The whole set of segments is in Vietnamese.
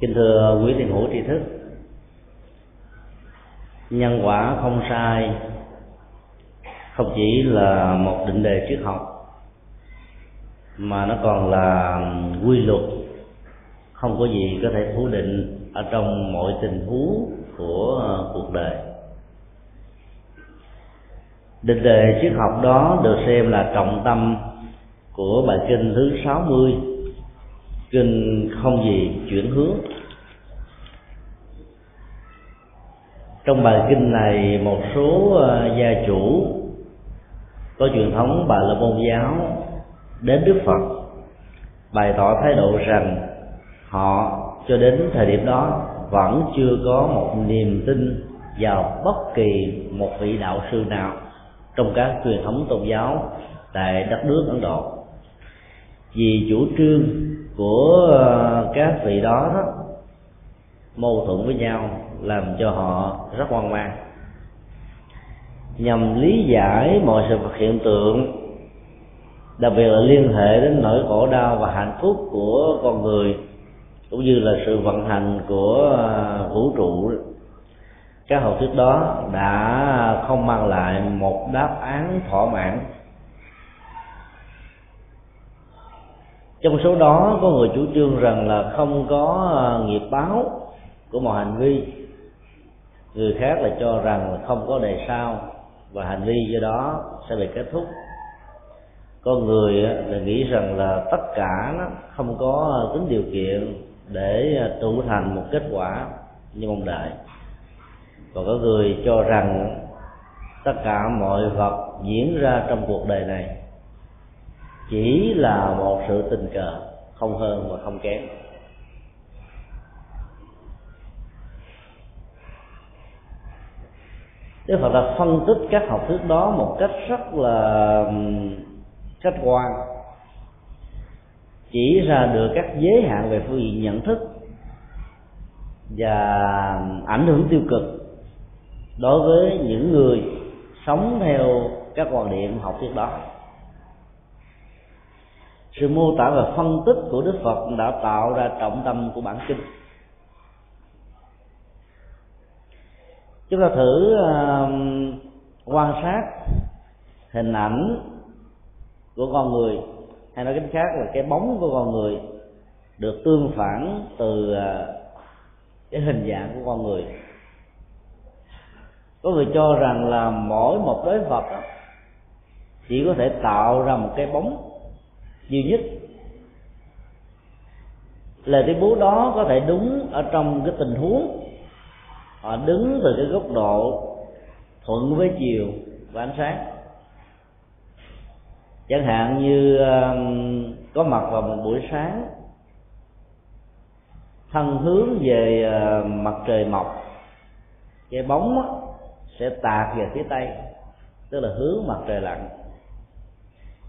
kính thưa quý thiền hữu tri thức, nhân quả không sai, không chỉ là một định đề triết học, mà nó còn là quy luật. Không có gì có thể phủ định ở trong mọi tình huống của cuộc đời. Định đề triết học đó được xem là trọng tâm của bài kinh thứ 60 kinh không gì chuyển hướng. Trong bài kinh này, một số ờ, gia chủ có truyền thống bà la môn giáo đến đức phật, bày tỏ thái độ rằng họ cho đến thời điểm đó vẫn chưa có một niềm tin vào bất kỳ một vị đạo sư nào trong các truyền thống tôn giáo tại đất nước ấn độ. Vì chủ trương của ờ, các vị đó, đó mâu thuẫn với nhau làm cho họ rất hoang mang. Nhằm lý giải mọi sự vật hiện tượng đặc biệt là liên hệ đến nỗi khổ đau và hạnh phúc của con người cũng như là sự vận hành của ờ, vũ trụ các học thuyết đó đã không mang lại một đáp án thỏa mãn trong số đó có người chủ trương rằng là không có à, nghiệp báo của một hành vi. Người khác là cho rằng là không có đề sau và hành vi do đó sẽ bị kết thúc. Có người là nghĩ rằng là tất cả nó không có à, tính điều kiện để à, tụ thành một kết quả như mong đợi. Còn có người cho rằng tất cả mọi vật diễn ra trong cuộc đời này chỉ là một sự tình cờ, không hơn và không kém. Đức Phật đã phân tích các học thuyết đó một cách rất là khách quan. Chỉ ra được các giới hạn về phương diện nhận thức và ảnh hưởng tiêu cực đối với những người sống theo các quan điểm học thuyết đó sự mô tả và phân tích của đức phật đã tạo ra trọng tâm của bản kinh. Chúng ta thử uh, quan sát hình ảnh của con người hay nói cách khác là cái bóng của con người được tương phản từ uh, cái hình dạng của con người. Có người cho rằng là mỗi một đối vật đó, chỉ có thể tạo ra một cái bóng duy nhất. Lời tuyên bố đó có thể đúng ở trong cái tình huống, họ đứng từ cái góc độ thuận với chiều và ánh sáng. Chẳng hạn như có mặt vào một buổi sáng, thân hướng về ờ, mặt trời mọc, cái bóng sẽ tạt về phía tây, tức là hướng mặt trời lặn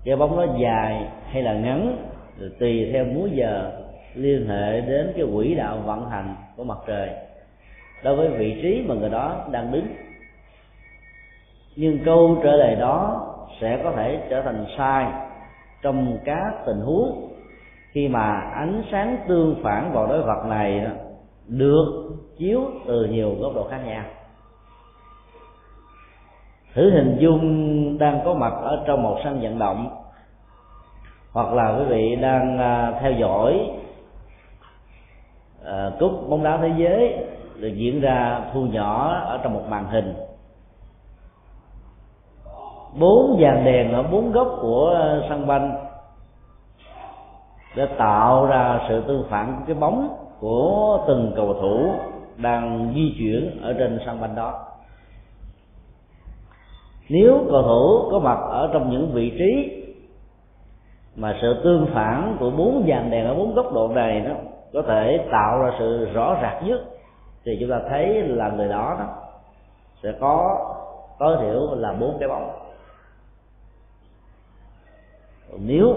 cái bóng nó dài hay là ngắn, rồi tùy theo múi giờ, liên hệ đến cái quỹ đạo vận hành của mặt trời. Đối với vị trí mà người đó đang đứng. Nhưng câu trả lời đó sẽ có thể trở thành sai trong các tình huống khi mà ánh sáng tương phản vào đối vật này được chiếu từ nhiều góc độ khác nhau thử hình dung đang có mặt ở trong một sân vận động hoặc là quý vị đang à, theo dõi uh, cúp bóng đá thế giới được diễn ra thu nhỏ ở trong một màn hình. Bốn dàn đèn ở bốn góc của sân banh để tạo ra sự tương phản của cái bóng của từng cầu thủ đang di chuyển ở trên sân banh đó nếu cầu thủ có mặt ở trong những vị trí mà sự tương phản của bốn dàn đèn ở bốn góc độ này nó có thể tạo ra sự rõ rạc nhất, thì chúng ta thấy là người đó đó sẽ có tối thiểu là bốn cái bóng. Nếu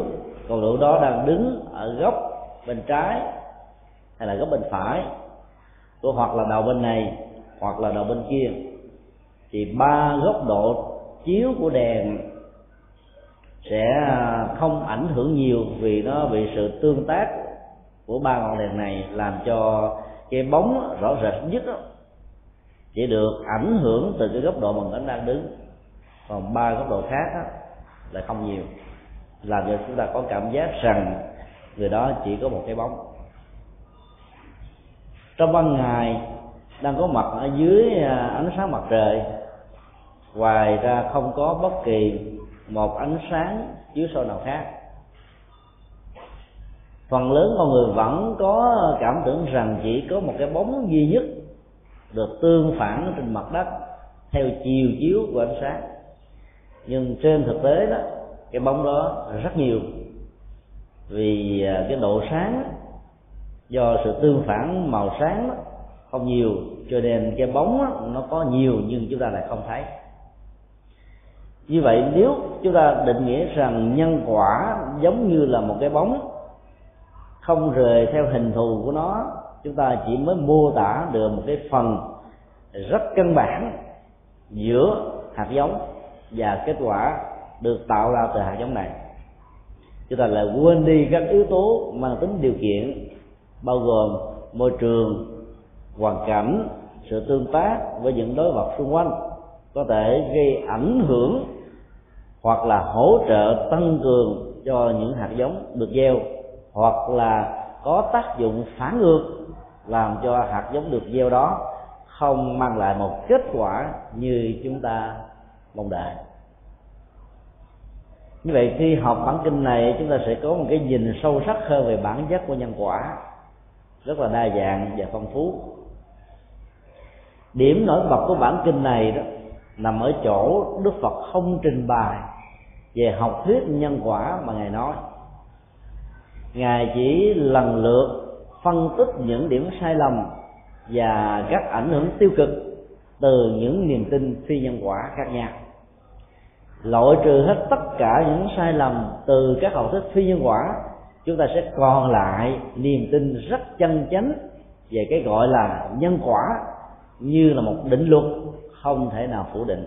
cầu thủ đó đang đứng ở góc bên trái hay là góc bên phải hoặc là đầu bên này hoặc là đầu bên kia, thì ba góc độ chiếu của đèn sẽ à, không ảnh hưởng nhiều vì nó bị sự tương tác của ba ngọn đèn này làm cho cái bóng rõ rệt nhất đó, chỉ được ảnh hưởng từ cái góc độ mà mình đang đứng. Còn ba góc độ khác đó, là không nhiều làm cho chúng ta có cảm giác rằng người đó chỉ có một cái bóng. Trong ban ngày đang có mặt ở dưới à, ánh sáng mặt trời ngoài ra không có bất kỳ một ánh sáng chiếu soi nào khác. Phần lớn con người vẫn có cảm tưởng rằng chỉ có một cái bóng duy nhất được tương phản trên mặt đất theo chiều chiếu của ánh sáng. Nhưng trên thực tế đó cái bóng đó rất nhiều. Vì à, cái độ sáng do sự tương phản màu sáng đó, không nhiều cho nên cái bóng đó, nó có nhiều nhưng chúng ta lại không thấy như vậy nếu chúng ta định nghĩa rằng nhân quả giống như là một cái bóng, không rời theo hình thù của nó, chúng ta chỉ mới mô tả được một cái phần rất căn bản giữa hạt giống và kết quả được tạo ra từ hạt giống này. Chúng ta lại quên đi các yếu tố mang tính điều kiện, bao gồm môi trường, hoàn cảnh, sự tương tác với những đối vật xung quanh, có thể gây ảnh hưởng hoặc là hỗ trợ tăng cường cho những hạt giống được gieo, hoặc là có tác dụng phản ngược làm cho hạt giống được gieo đó không mang lại một kết quả như chúng ta mong đợi. Như vậy khi học bản kinh này, chúng ta sẽ có một cái nhìn sâu sắc hơn về bản chất của nhân quả, rất là đa dạng và phong phú. Điểm nổi bật của bản kinh này đó nằm ở chỗ đức phật không trình bày về học thuyết nhân quả mà ngài nói. Ngài chỉ lần lượt phân tích những điểm sai lầm và các ảnh hưởng tiêu cực từ những niềm tin phi nhân quả khác nhau. Loại trừ hết tất cả những sai lầm từ các học thuyết phi nhân quả, chúng ta sẽ còn lại niềm tin rất chân chánh về cái gọi là nhân quả như là một định luật không thể nào phủ định.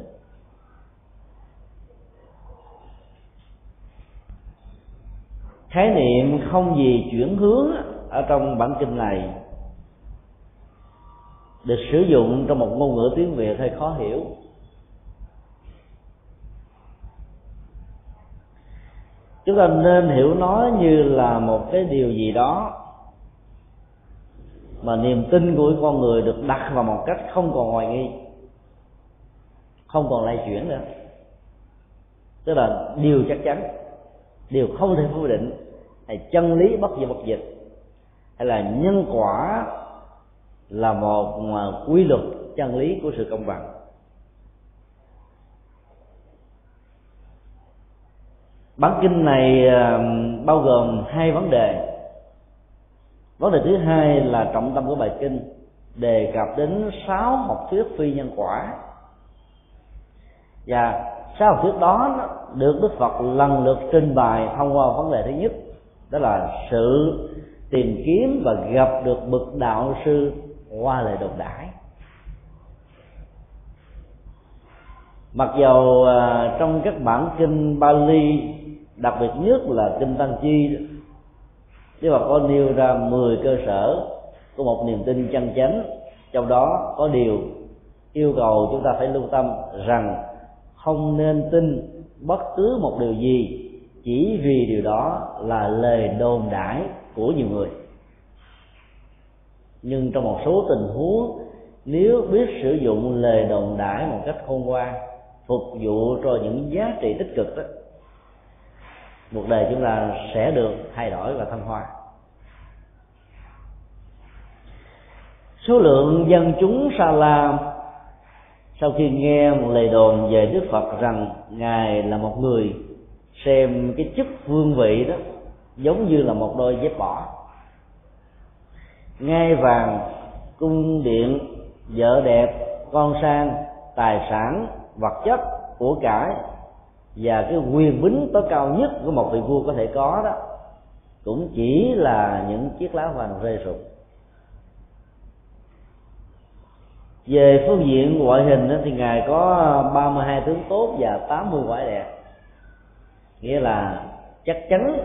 Khái niệm không gì chuyển hướng ở trong bản kinh này được sử dụng trong một ngôn ngữ tiếng việt hơi khó hiểu. Chúng ta nên hiểu nó như là một cái điều gì đó mà niềm tin của con người được đặt vào một cách không còn hoài nghi không còn lay chuyển nữa. Tức là điều chắc chắn điều không thể phủ định hay chân lý bất diệt bất dịch, hay là nhân quả là một quy luật chân lý của sự công bằng. Bản kinh này à, bao gồm hai vấn đề. Vấn đề thứ hai là trọng tâm của bài kinh đề cập đến sáu học thuyết phi nhân quả và sáu học thuyết đó được đức phật lần lượt trình bày thông qua vấn đề thứ nhất, đó là sự tìm kiếm và gặp được bậc đạo sư qua lời đồn đãi mặc dầu à, trong các bản kinh Bali, đặc biệt nhất là kinh Tăng Chi Đức Phật có nêu ra 10 cơ sở của một niềm tin chân chánh, trong đó có điều yêu cầu chúng ta phải lưu tâm rằng không nên tin bất cứ một điều gì chỉ vì điều đó là lời đồn đãi của nhiều người. Nhưng trong một số tình huống, nếu biết sử dụng lời đồn đãi một cách khôn ngoan, phục vụ cho những giá trị tích cực đó, cuộc đời chúng ta sẽ được thay đổi và thăng hoa. Số lượng dân chúng sa la sau khi nghe một lời đồn về đức phật rằng ngài là một người xem cái chức vương vị đó giống như là một đôi dép bỏ. Ngai vàng, cung điện, vợ đẹp, con sang, tài sản, vật chất của cải và cái quyền bính tối cao nhất của một vị vua có thể có đó cũng chỉ là những chiếc lá vàng rơi rụng. Về phương diện ngoại hình thì ngài có ờ, 32 tướng tốt và 80 quả đẹp. Nghĩa là chắc chắn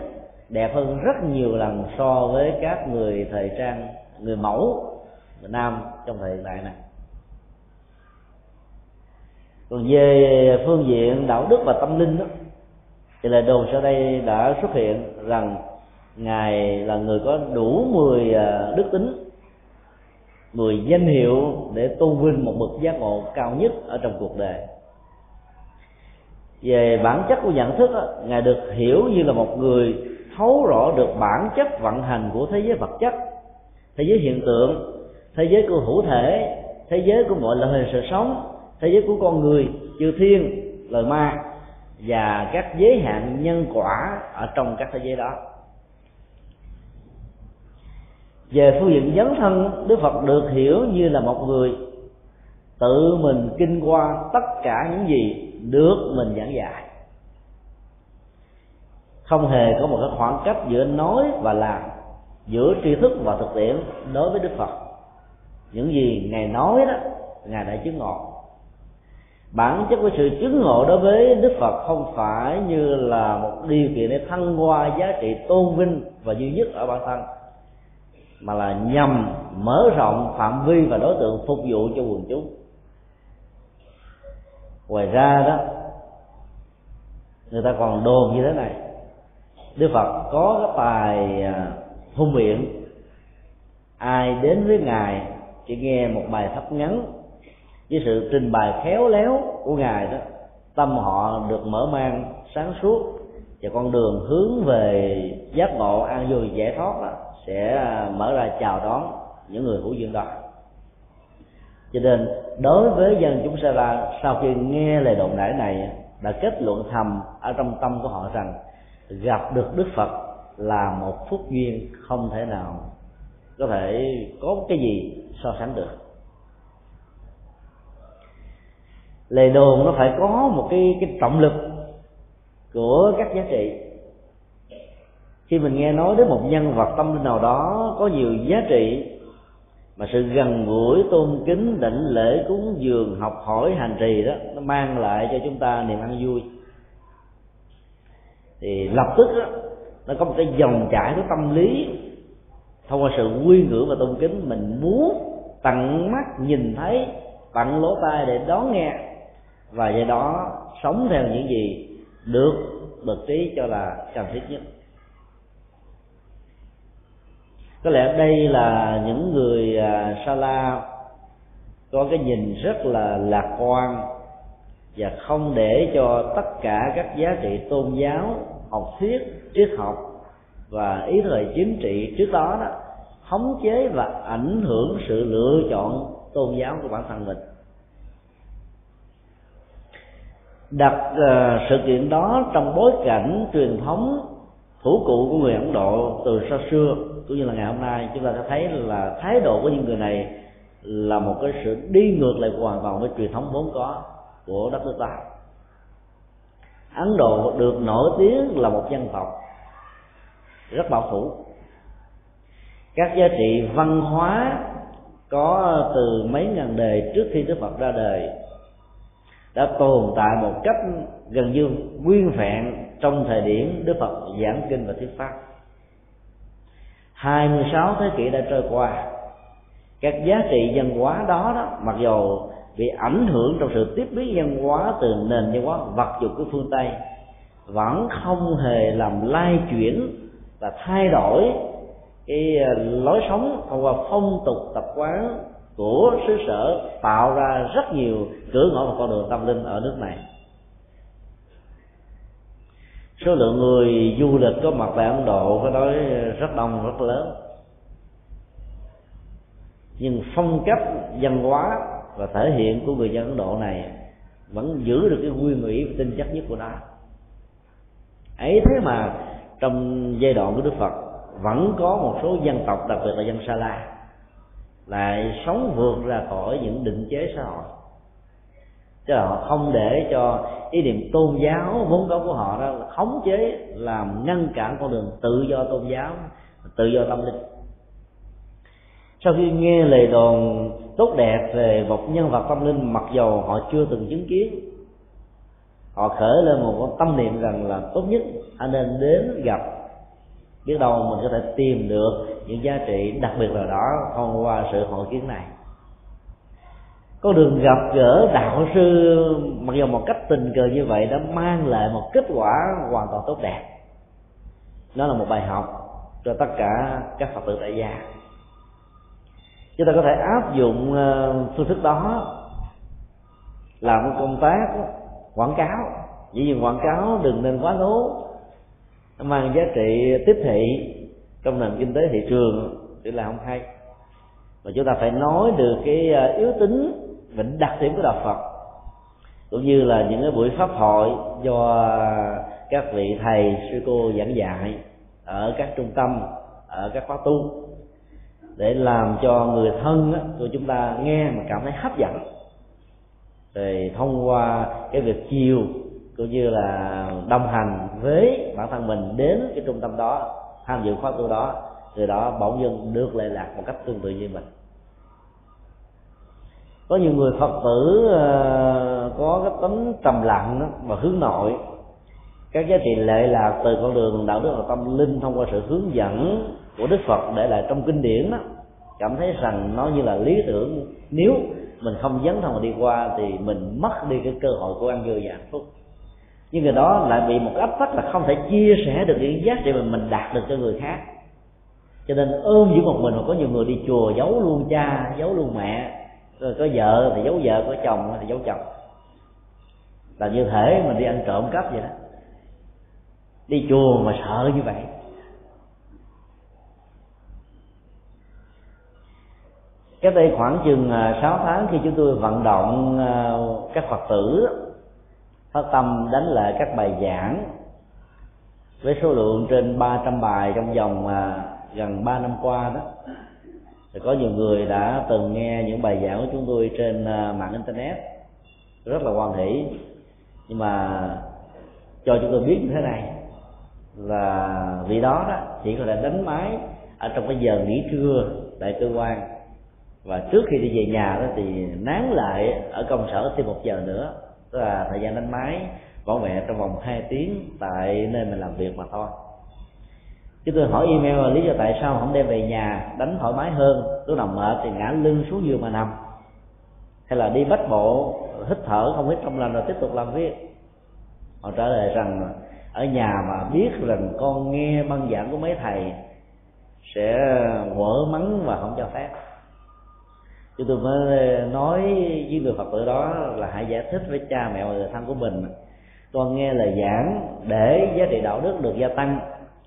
đẹp hơn rất nhiều lần so với các người thời trang người mẫu người nam trong thời hiện đại này còn về phương diện đạo đức và tâm linh đó, thì lời đồn sau đây đã xuất hiện rằng ngài là người có đủ 10 ờ, đức tính. 10 danh hiệu để tôn vinh một bậc giác ngộ cao nhất ở trong cuộc đời. Về bản chất của nhận thức đó, ngài được hiểu như là một người thấu rõ được bản chất vận hành của thế giới vật chất thế giới hiện tượng thế giới của hữu thể thế giới của mọi loại hình sự sống thế giới của con người chư thiên lời ma và các giới hạn nhân quả ở trong các thế giới đó về phương diện dấn thân, đức phật được hiểu như là một người tự mình kinh qua tất cả những gì được mình giảng dạy. Không hề có một cái khoảng cách giữa nói và làm, giữa tri thức và thực tiễn đối với đức phật. Những gì ngài nói đó, ngài đã chứng ngộ. Bản chất của sự chứng ngộ đối với đức phật không phải như là một điều kiện để thăng hoa giá trị tôn vinh và duy nhất ở bản thân mà là nhằm mở rộng phạm vi và đối tượng phục vụ cho quần chúng. Ngoài ra đó người ta còn đồn như thế này đức phật có cái tài à, hung miệng, ai đến với ngài chỉ nghe một bài thấp ngắn với sự trình bày khéo léo của ngài đó tâm họ được mở mang sáng suốt và con đường hướng về giác ngộ an vui giải thoát đó sẽ à, mở ra chào đón những người hữu duyên đó. Cho nên, đối với dân chúng sa la sau khi nghe lời đồn đại này, đã kết luận thầm ở trong tâm của họ rằng gặp được đức phật là một phúc duyên không thể nào có thể có cái gì so sánh được. Lời đồn nó phải có một cái cái trọng lực của các giá trị khi mình nghe nói đến một nhân vật tâm linh nào đó có nhiều giá trị mà sự gần gũi tôn kính đảnh lễ cúng dường học hỏi hành trì đó nó mang lại cho chúng ta niềm ăn vui. Thì lập tức đó, nó có một cái dòng chảy của tâm lý. Thông qua sự quy ngưỡng và tôn kính mình muốn tận mắt nhìn thấy tận lỗ tai để đón nghe. Và do đó sống theo những gì được bậc trí cho là cần thiết nhất có lẽ đây là những người à, sa la có cái nhìn rất là lạc quan và không để cho tất cả các giá trị tôn giáo học thuyết triết học và ý thời chính trị trước đó đó khống chế và ảnh hưởng sự lựa chọn tôn giáo của bản thân mình. Đặt uh, sự kiện đó trong bối cảnh truyền thống thủ cụ của người ấn độ từ xa xưa cũng như là ngày hôm nay, chúng ta sẽ thấy là thái độ của những người này là một cái sự đi ngược lại hoàn toàn với truyền thống vốn có của đất nước ta. Ấn độ được nổi tiếng là một dân tộc rất bảo thủ. Các giá trị văn hóa có từ mấy ngàn đời trước khi đức phật ra đời đã tồn tại một cách gần như nguyên vẹn trong thời điểm đức phật giảng kinh và thuyết pháp. 26 thế kỷ đã trôi qua. Các giá trị văn hóa đó đó, mặc dù bị ảnh hưởng trong sự tiếp biến văn hóa từ nền văn hóa vật dụng của phương tây, vẫn không hề làm lai chuyển và thay đổi cái à, lối sống thông qua phong tục tập quán của xứ sở, tạo ra rất nhiều cửa ngõ và con đường tâm linh ở nước này số lượng người du lịch có mặt tại ấn độ phải nói rất đông, rất lớn. Nhưng phong cách, văn hóa và thể hiện của người dân ấn độ này vẫn giữ được cái nguyên mỹ và tinh chất nhất của nó. Ấy thế mà trong giai đoạn của đức phật vẫn có một số dân tộc, đặc biệt là dân sa la, lại sống vượt ra khỏi những định chế xã hội chứ họ không để cho ý niệm tôn giáo, vốn có của họ đó khống chế, làm ngăn cản con đường tự do tôn giáo, tự do tâm linh. Sau khi nghe lời đồn tốt đẹp về một nhân vật tâm linh, mặc dầu họ chưa từng chứng kiến, họ khởi lên một tâm niệm rằng là tốt nhất anh nên đến gặp. Biết đâu mình có thể tìm được những giá trị đặc biệt nào đó thông qua sự hội kiến này có đường gặp gỡ đạo sư, mặc dù một cách tình cờ như vậy, đã mang lại một kết quả hoàn toàn tốt đẹp. Nó là một bài học cho tất cả các phật tử tại gia. Chúng ta có thể áp dụng ờ, phương thức đó làm công tác quảng cáo. Chỉ nhiên quảng cáo đừng nên quá lố mang giá trị tiếp thị trong nền kinh tế thị trường thì là không hay. Và chúng ta phải nói được cái ờ, yếu tính và đặc điểm của đạo Phật, cũng như là những cái buổi pháp hội do các vị thầy, sư cô giảng dạy ở các trung tâm, ở các khóa tu, để làm cho người thân của chúng ta nghe mà cảm thấy hấp dẫn. Rồi thông qua cái việc chiều, cũng như là đồng hành với bản thân mình đến cái trung tâm đó, tham dự khóa tu đó từ đó bỗng dưng được lệ lạc một cách tương tự như mình có nhiều người phật tử ờ, có cái tính trầm lặng và hướng nội. Các giá trị lệ lạc từ con đường đạo đức và tâm linh thông qua sự hướng dẫn của đức phật để lại trong kinh điển đó. Cảm thấy rằng nó như là lý tưởng. Nếu mình không dấn thân mà đi qua thì mình mất đi cái cơ hội của ăn vui và hạnh phúc. Nhưng người đó lại bị một áp tắc là không thể chia sẻ được những giá trị mà mình đạt được cho người khác. Cho nên ôm giữ một mình mà có nhiều người đi chùa giấu luôn cha, giấu luôn mẹ rồi có vợ thì giấu vợ, có chồng thì giấu chồng. Là như thể mình đi ăn trộm cắp vậy đó. Đi chùa mà sợ như vậy. Cái đây khoảng chừng à, 6 tháng khi chúng tôi vận động à, các phật tử, phát tâm đánh lại các bài giảng với số lượng trên 300 bài trong vòng à, gần 3 năm qua đó thì có nhiều người đã từng nghe những bài giảng của chúng tôi trên à, mạng internet, rất là quan hỷ. Nhưng mà cho chúng tôi biết như thế này, là vì đó đó, chỉ có thể đánh máy ở trong cái giờ nghỉ trưa tại cơ quan. Và trước khi đi về nhà đó thì nán lại ở công sở thêm một giờ nữa, tức là thời gian đánh máy bảo vệ trong vòng 2 tiếng tại nơi mình làm việc mà thôi chứ tôi hỏi email là lý do tại sao không đem về nhà, đánh thoải mái hơn. Lúc nào mệt thì ngã lưng xuống giường mà nằm. Hay là đi bách bộ, hít thở không hít trong lành rồi tiếp tục làm việc. Họ trả lời rằng, ở nhà mà biết rằng con nghe băng giảng của mấy thầy, sẽ quở mắng và không cho phép. Chúng tôi mới nói với người phật tử đó là hãy giải thích với cha mẹ và người thân của mình. Con nghe lời giảng để giá trị đạo đức được gia tăng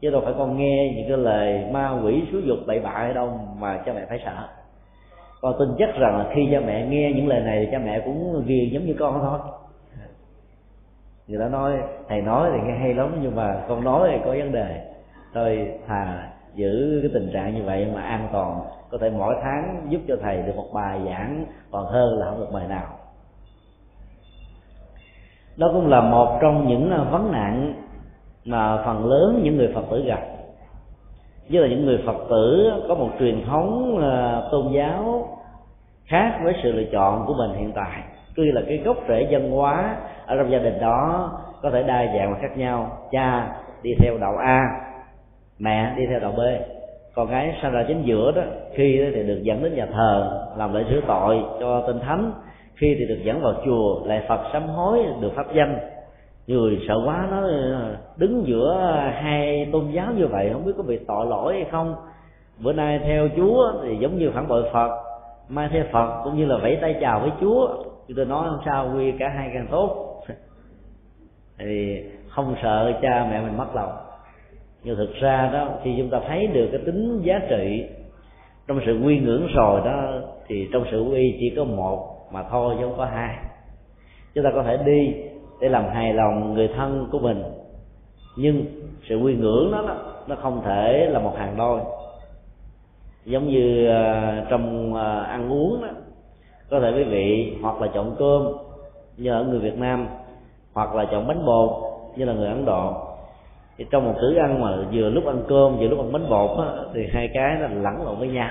chứ đâu phải con nghe những cái lời ma quỷ xúi dục bậy bạ hay đâu mà cha mẹ phải sợ. Con tin chắc rằng là khi cha mẹ nghe những lời này thì cha mẹ cũng ghiền giống như con thôi. Người ta nói, thầy nói thì nghe hay lắm nhưng mà con nói thì có vấn đề. Thôi thà giữ cái tình trạng như vậy mà an toàn, có thể mỗi tháng giúp cho thầy được một bài giảng, còn hơn là không được bài nào. Đó cũng là một trong những à, vấn nạn mà phần lớn những người phật tử gặp. Như là những người phật tử có một truyền thống à, tôn giáo khác với sự lựa chọn của mình hiện tại. Tuy là cái gốc rễ dân hóa ở trong gia đình đó có thể đa dạng và khác nhau. Cha đi theo đạo a, mẹ đi theo đạo b. Con gái sinh ra chính giữa đó, khi thì được dẫn đến nhà thờ, làm lễ sửa tội cho tên thánh. Khi thì được dẫn vào chùa, lại phật sám hối, được pháp danh người sợ quá nó đứng giữa hai tôn giáo như vậy, không biết có bị tội lỗi hay không. Bữa nay theo chúa thì giống như phản bội phật, mai theo phật cũng như là vẫy tay chào với chúa. Chúng tôi nói không sao, quy cả hai càng tốt. Thì không sợ cha mẹ mình mất lòng. Nhưng thực ra đó, khi chúng ta thấy được cái tính giá trị trong sự quy ngưỡng rồi đó, thì trong sự quy chỉ có một mà thôi, chứ không có hai. Chúng ta có thể đi để làm hài lòng người thân của mình. Nhưng sự quy ngưỡng đó, đó nó không thể là một hàng đôi. Giống như uh, trong uh, ăn uống đó có thể quý vị hoặc là chọn cơm như ở người Việt Nam hoặc là chọn bánh bột như là người Ấn Độ. Thì trong một bữa ăn mà vừa lúc ăn cơm vừa lúc ăn bánh bột á, thì hai cái nó lẫn lộn với nhau.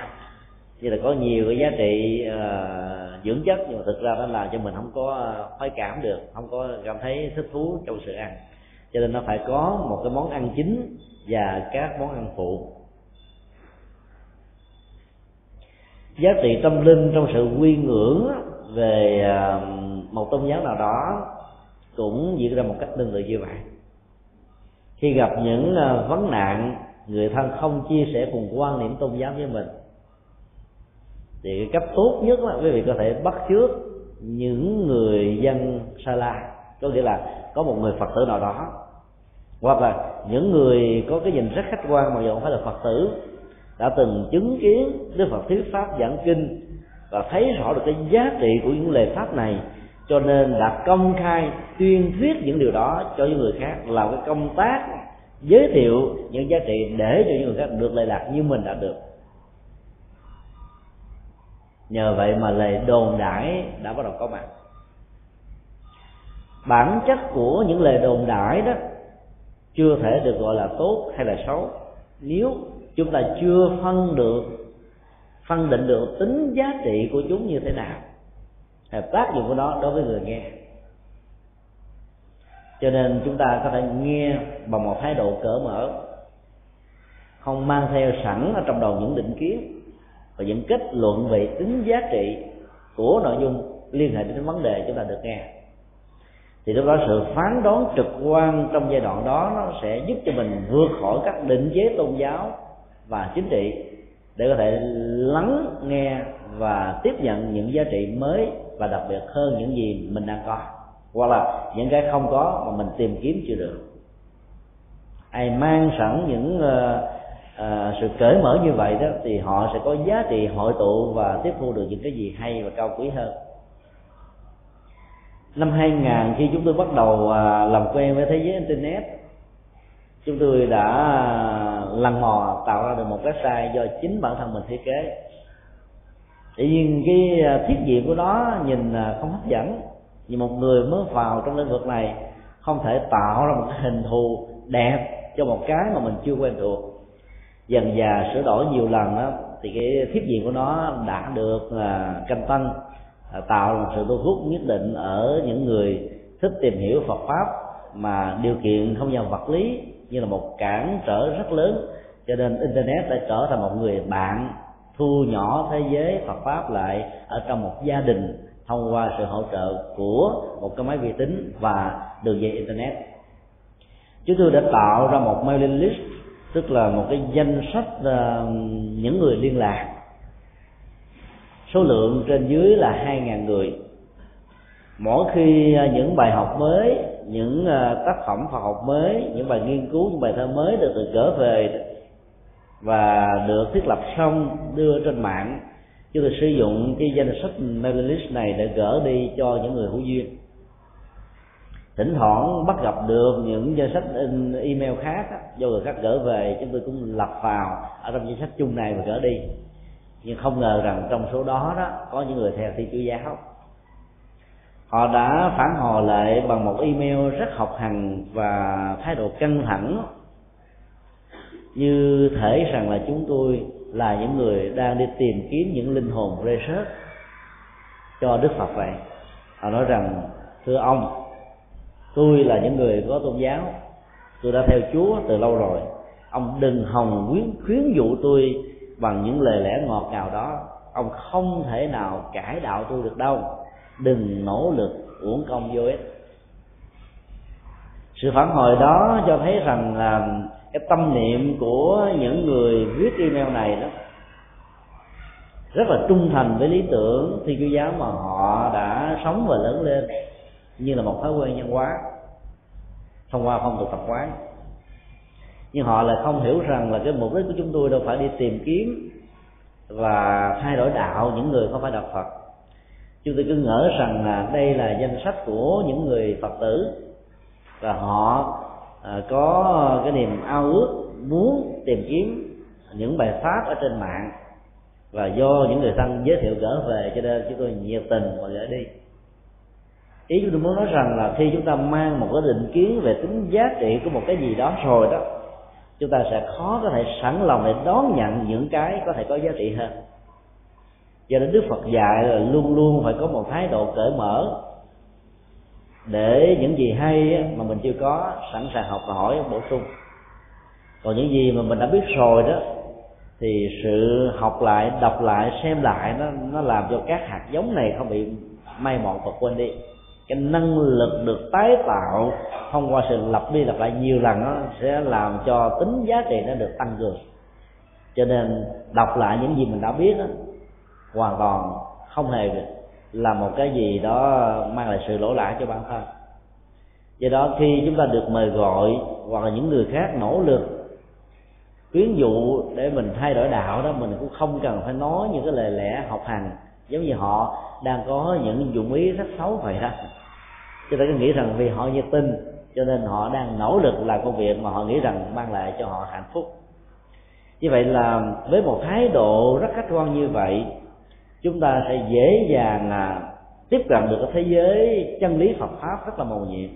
Như là có nhiều cái giá trị uh, dưỡng chất, nhưng mà thực ra nó làm cho mình không có ờ, khoái cảm được, không có cảm thấy thích thú trong sự ăn. Cho nên nó phải có một cái món ăn chính và các món ăn phụ. Giá trị tâm linh trong sự quy ngưỡng về ờ, một tôn giáo nào đó cũng diễn ra một cách tương tự như vậy. Khi gặp những ờ, vấn nạn, người thân không chia sẻ cùng quan niệm tôn giáo với mình thì cái cách tốt nhất là quý vị có thể bắt chước những người dân sa la. Có nghĩa là có một người phật tử nào đó. Hoặc là những người có cái nhìn rất khách quan mà dù không phải là phật tử, đã từng chứng kiến đức phật thuyết pháp giảng kinh và thấy rõ được cái giá trị của những lời pháp này. Cho nên đã công khai, tuyên thuyết những điều đó cho những người khác, làm cái công tác, giới thiệu những giá trị để cho những người khác được lệ lạc như mình đã được nhờ vậy mà lời đồn đãi đã bắt đầu có mặt. Bản chất của những lời đồn đãi đó chưa thể được gọi là tốt hay là xấu. Nếu chúng ta chưa phân được, phân định được tính giá trị của chúng như thế nào hay tác dụng của nó đối với người nghe. Cho nên chúng ta có thể nghe bằng một thái độ cởi mở, không mang theo sẵn ở trong đầu những định kiến và những kết luận về tính giá trị của nội dung liên hệ đến vấn đề chúng ta được nghe. Thì lúc đó sự phán đoán trực quan trong giai đoạn đó nó sẽ giúp cho mình vượt khỏi các định chế tôn giáo và chính trị để có thể lắng nghe và tiếp nhận những giá trị mới và đặc biệt hơn những gì mình đang có. Hoặc là những cái không có mà mình tìm kiếm chưa được. Ai mang sẵn những uh, à, sự cởi mở như vậy đó thì họ sẽ có giá trị hội tụ và tiếp thu được những cái gì hay và cao quý hơn. Năm 2000 khi chúng tôi bắt đầu à, làm quen với thế giới internet chúng tôi đã à, lần mò tạo ra được một website do chính bản thân mình thiết kế. Tự nhiên cái à, thiết diện của nó nhìn không hấp dẫn như một người mới vào trong lĩnh vực này không thể tạo ra một cái hình thù đẹp cho một cái mà mình chưa quen thuộc dần dà sửa đổi nhiều lần đó thì cái thiết diện của nó đã được uh, canh tăng uh, tạo một sự thu hút nhất định ở những người thích tìm hiểu Phật pháp mà điều kiện không gian vật lý như là một cản trở rất lớn. Cho nên internet đã trở thành một người bạn thu nhỏ thế giới Phật pháp lại ở trong một gia đình thông qua sự hỗ trợ của một cái máy vi tính và đường dây internet. Chúng tôi đã tạo ra một mailing list tức là một cái danh sách ờ, những người liên lạc. Số lượng trên dưới là hai ngàn người. Mỗi khi ờ, những bài học mới, những ờ, tác phẩm Phật học mới, những bài nghiên cứu, những bài thơ mới được từ gỡ về và được thiết lập xong, đưa trên mạng, chúng tôi sử dụng cái danh sách mailing list này để gỡ đi cho những người hữu duyên thỉnh thoảng bắt gặp được những danh sách email khác do người khác gỡ về, chúng tôi cũng lập vào ở trong danh sách chung này và gỡ đi. Nhưng không ngờ rằng trong số đó đó, có những người theo thi chúa giáo. Họ đã phản hồi lại bằng một email rất học hành và thái độ căng thẳng. Như thể rằng là chúng tôi là những người đang đi tìm kiếm những linh hồn rê sớt cho đức phật vậy. Họ nói rằng, thưa ông tôi là những người có tôn giáo. Tôi đã theo chúa từ lâu rồi. Ông đừng hòng khuyến khuyến dụ tôi bằng những lời lẽ ngọt ngào đó. Ông không thể nào cải đạo tôi được đâu. Đừng nỗ lực uổng công vô ích. Sự phản hồi đó cho thấy rằng là cái tâm niệm của những người viết email này đó rất là trung thành với lý tưởng thiên chúa giáo mà họ đã sống và lớn lên như là một thói quen nhân hóa, thông qua phong tục tập quán. Nhưng họ lại không hiểu rằng là cái mục đích của chúng tôi đâu phải đi tìm kiếm và thay đổi đạo những người không phải đạo phật. Chúng tôi cứ ngỡ rằng là đây là danh sách của những người phật tử và họ à, có cái niềm ao ước muốn tìm kiếm những bài pháp ở trên mạng và do những người thân giới thiệu gỡ về, cho nên chúng tôi nhiệt tình và gửi đi ý chúng tôi muốn nói rằng là khi chúng ta mang một cái định kiến về tính giá trị của một cái gì đó rồi đó, chúng ta sẽ khó có thể sẵn lòng để đón nhận những cái có thể có giá trị hơn. Do nên đức phật dạy là luôn luôn phải có một thái độ cởi mở để những gì hay mà mình chưa có sẵn sàng học và hỏi bổ sung. Còn những gì mà mình đã biết rồi đó, thì sự học lại, đọc lại, xem lại nó nó làm cho các hạt giống này không bị may mòn và quên đi cái năng lực được tái tạo thông qua sự lặp đi lặp lại nhiều lần nó sẽ làm cho tính giá trị nó được tăng cường. Cho nên đọc lại những gì mình đã biết đó, hoàn toàn không hề là một cái gì đó mang lại sự lỗ lã cho bản thân. Do đó khi chúng ta được mời gọi hoặc là những người khác nỗ lực quyến dụ để mình thay đổi đạo đó mình cũng không cần phải nói những cái lời lẽ học hành giống như họ đang có những dụng ý rất xấu vậy đó chúng ta cứ nghĩ rằng vì họ nhiệt tình, cho nên họ đang nỗ lực làm công việc mà họ nghĩ rằng mang lại cho họ hạnh phúc. Như vậy là với một thái độ rất khách quan như vậy, chúng ta sẽ dễ dàng là tiếp cận được cái thế giới chân lý Phật pháp rất là màu nhiệm.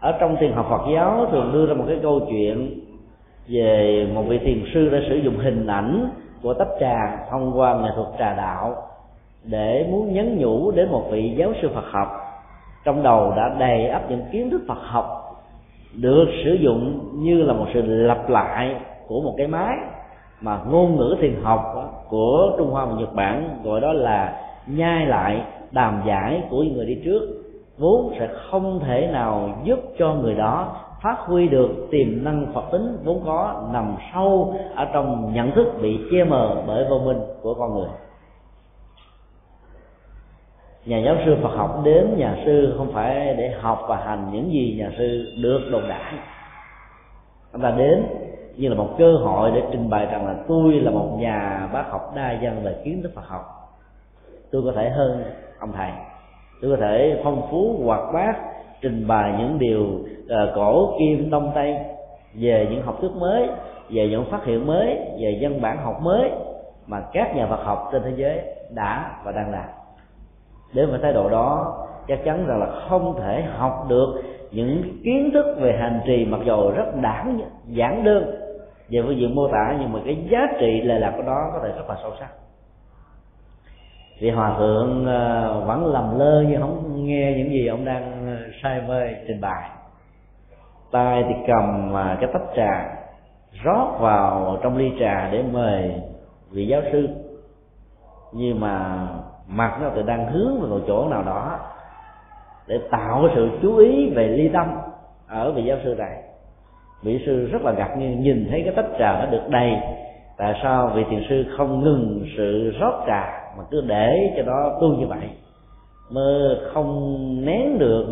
Ở trong thiền học Phật giáo thường đưa ra một cái câu chuyện về một vị thiền sư đã sử dụng hình ảnh của tách trà thông qua nghệ thuật trà đạo để muốn nhấn nhủ đến một vị giáo sư Phật học trong đầu đã đầy ắp những kiến thức Phật học được sử dụng như là một sự lặp lại của một cái máy mà ngôn ngữ thiền học của Trung Hoa và Nhật Bản, gọi đó là nhai lại đàm giải của người đi trước, vốn sẽ không thể nào giúp cho người đó phát huy được tiềm năng Phật tính vốn có nằm sâu ở trong nhận thức bị che mờ bởi vô minh của con người nhà giáo sư Phật học đến nhà sư không phải để học và hành những gì nhà sư được đồn đại. Ông ta đến như là một cơ hội để trình bày rằng là tôi là một nhà bác học đa dân về kiến thức Phật học. Tôi có thể hơn ông thầy. Tôi có thể phong phú hoạt bát trình bày những điều uh, cổ kim đông tây về những học thuyết mới về những phát hiện mới về dân bản học mới mà các nhà Phật học trên thế giới đã và đang làm đến với thái độ đó, chắc chắn rằng là không thể học được những kiến thức về hành trì mặc dù rất đẳng giản đơn, về phương diện mô tả, nhưng mà cái giá trị lệ lạc của nó có thể rất là sâu sắc. Vì hòa thượng ờ, vẫn lầm lơ như không nghe những gì ông đang ờ, sai mê trình bày. Tay thì cầm à, cái tách trà, rót vào trong ly trà để mời vị giáo sư. Nhưng mà mặt nó thì đang hướng vào một chỗ nào đó để tạo cái sự chú ý về ly tâm ở vị giáo sư này. Vị sư rất là ngạc nhiên nhìn thấy cái tách trà nó được đầy. Tại sao vị thiền sư không ngừng sự rót trà mà cứ để cho nó tu như vậy? Mơ không nén được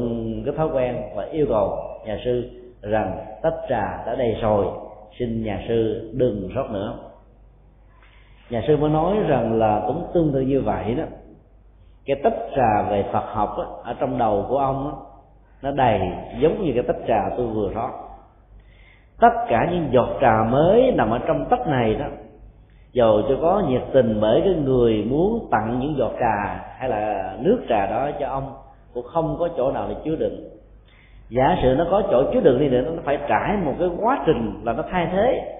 cái thói quen và yêu cầu nhà sư rằng tách trà đã đầy rồi, xin nhà sư đừng rót nữa. Nhà sư mới nói rằng là cũng tương tự như vậy đó cái tách trà về Phật học á, ở trong đầu của ông á, nó đầy giống như cái tách trà tôi vừa rót. Tất cả những giọt trà mới nằm ở trong tách này đó dầu cho có nhiệt tình bởi cái người muốn tặng những giọt trà hay là nước trà đó cho ông cũng không có chỗ nào để chứa đựng. Giả sử nó có chỗ chứa đựng đi nữa nó phải trải một cái quá trình là nó thay thế.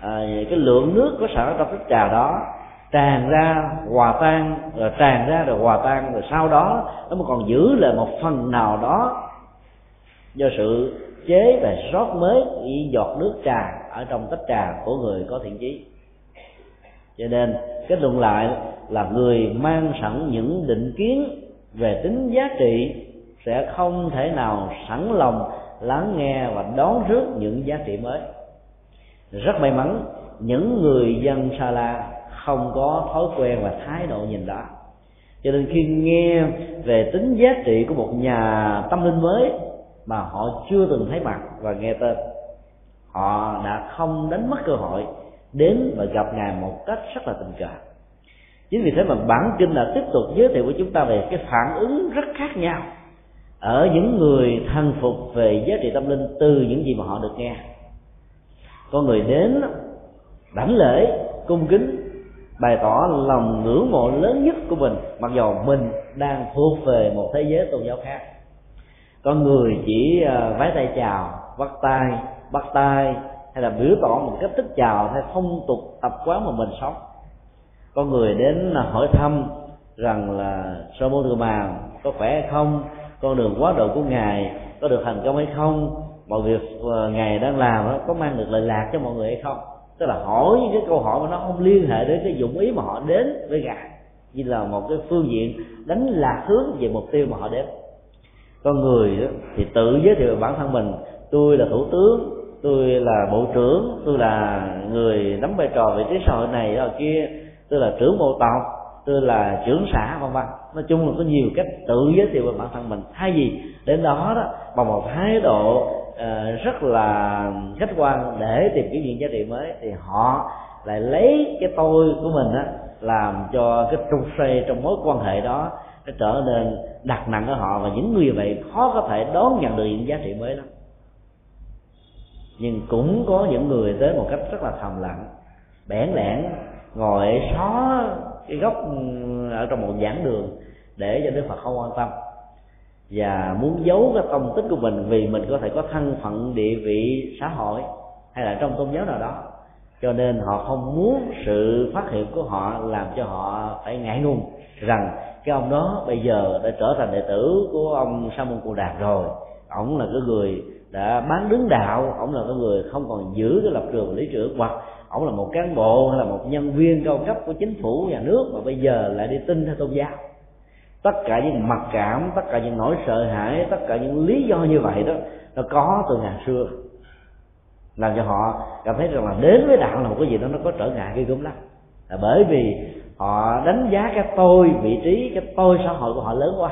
À, cái lượng nước có sẵn trong cái trà đó tràn ra hòa tan, rồi tràn ra rồi hòa tan, rồi sau đó nó mới còn giữ lại một phần nào đó do sự chế và rót mới những giọt nước trà ở trong tách trà của người có thiện chí. Cho nên kết luận lại là người mang sẵn những định kiến về tính giá trị sẽ không thể nào sẵn lòng lắng nghe và đón rước những giá trị mới. Rất may mắn, những người dân sa la không có thói quen và thái độ nhìn đó. Cho nên khi nghe về tính giá trị của một nhà tâm linh mới mà họ chưa từng thấy mặt và nghe tên, họ đã không đánh mất cơ hội đến và gặp ngài một cách rất là tình cờ. Chính vì thế mà bản kinh là tiếp tục giới thiệu với chúng ta về cái phản ứng rất khác nhau ở những người thần phục về giá trị tâm linh từ những gì mà họ được nghe. Có người đến đảnh lễ, cung kính bày tỏ lòng ngưỡng mộ lớn nhất của mình, mặc dù mình đang thuộc về một thế giới tôn giáo khác. Có người chỉ à, vái tay chào bắt tay bắt tay, hay là biểu tỏ một cách thức chào theo phong tục tập quán mà mình sống. Có người đến à, hỏi thăm rằng là sơ môn thừa màng, có khỏe hay không? Con đường quá độ của ngài có được thành công hay không? Mọi việc à, ngài đang làm đó có mang được lợi lạc cho mọi người hay không? Tức là hỏi những cái câu hỏi mà nó không liên hệ đến cái dụng ý mà họ đến với ngài. Như là một cái phương diện đánh lạc hướng về mục tiêu mà họ đến. Con người đó, thì tự giới thiệu bản thân mình. Tôi là thủ tướng tôi là bộ trưởng tôi là người nắm vai trò vị trí xã hội này đó kia. Tôi là trưởng bộ tộc tôi là trưởng xã vân vân. Nói chung là có nhiều cách tự giới thiệu về bản thân mình. Thay vì đến đó đó bằng một thái độ uh, rất là khách quan để tìm kiếm những giá trị mới thì họ lại lấy cái tôi của mình á làm cho cái trục xoay trong mối quan hệ đó nó trở nên đặt nặng ở họ và những người vậy khó có thể đón nhận được những giá trị mới lắm. Nhưng cũng có những người tới một cách rất là thầm lặng bẽn lẽn ngồi xó cái góc ừ, ở trong một giảng đường để cho đức phật không quan tâm và muốn giấu cái công tích của mình vì mình có thể có thân phận, địa vị, xã hội hay là trong tôn giáo nào đó. Cho nên họ không muốn sự phát hiện của họ làm cho họ phải ngại ngùng rằng cái ông đó bây giờ đã trở thành đệ tử của ông sa môn cù đạt rồi. Ổng là cái người đã bán đứng đạo ổng là cái người không còn giữ cái lập trường lý trưởng, hoặc ổng là một cán bộ hay là một nhân viên cao cấp của chính phủ, nhà nước mà bây giờ lại đi tin theo tôn giáo tất cả những mặc cảm tất cả những nỗi sợ hãi tất cả những lý do như vậy đó nó có từ ngàn xưa. Làm cho họ cảm thấy rằng là đến với đạo là một cái gì đó nó có trở ngại gây gớm lắm. Là bởi vì họ đánh giá cái tôi vị trí cái tôi xã hội của họ lớn quá.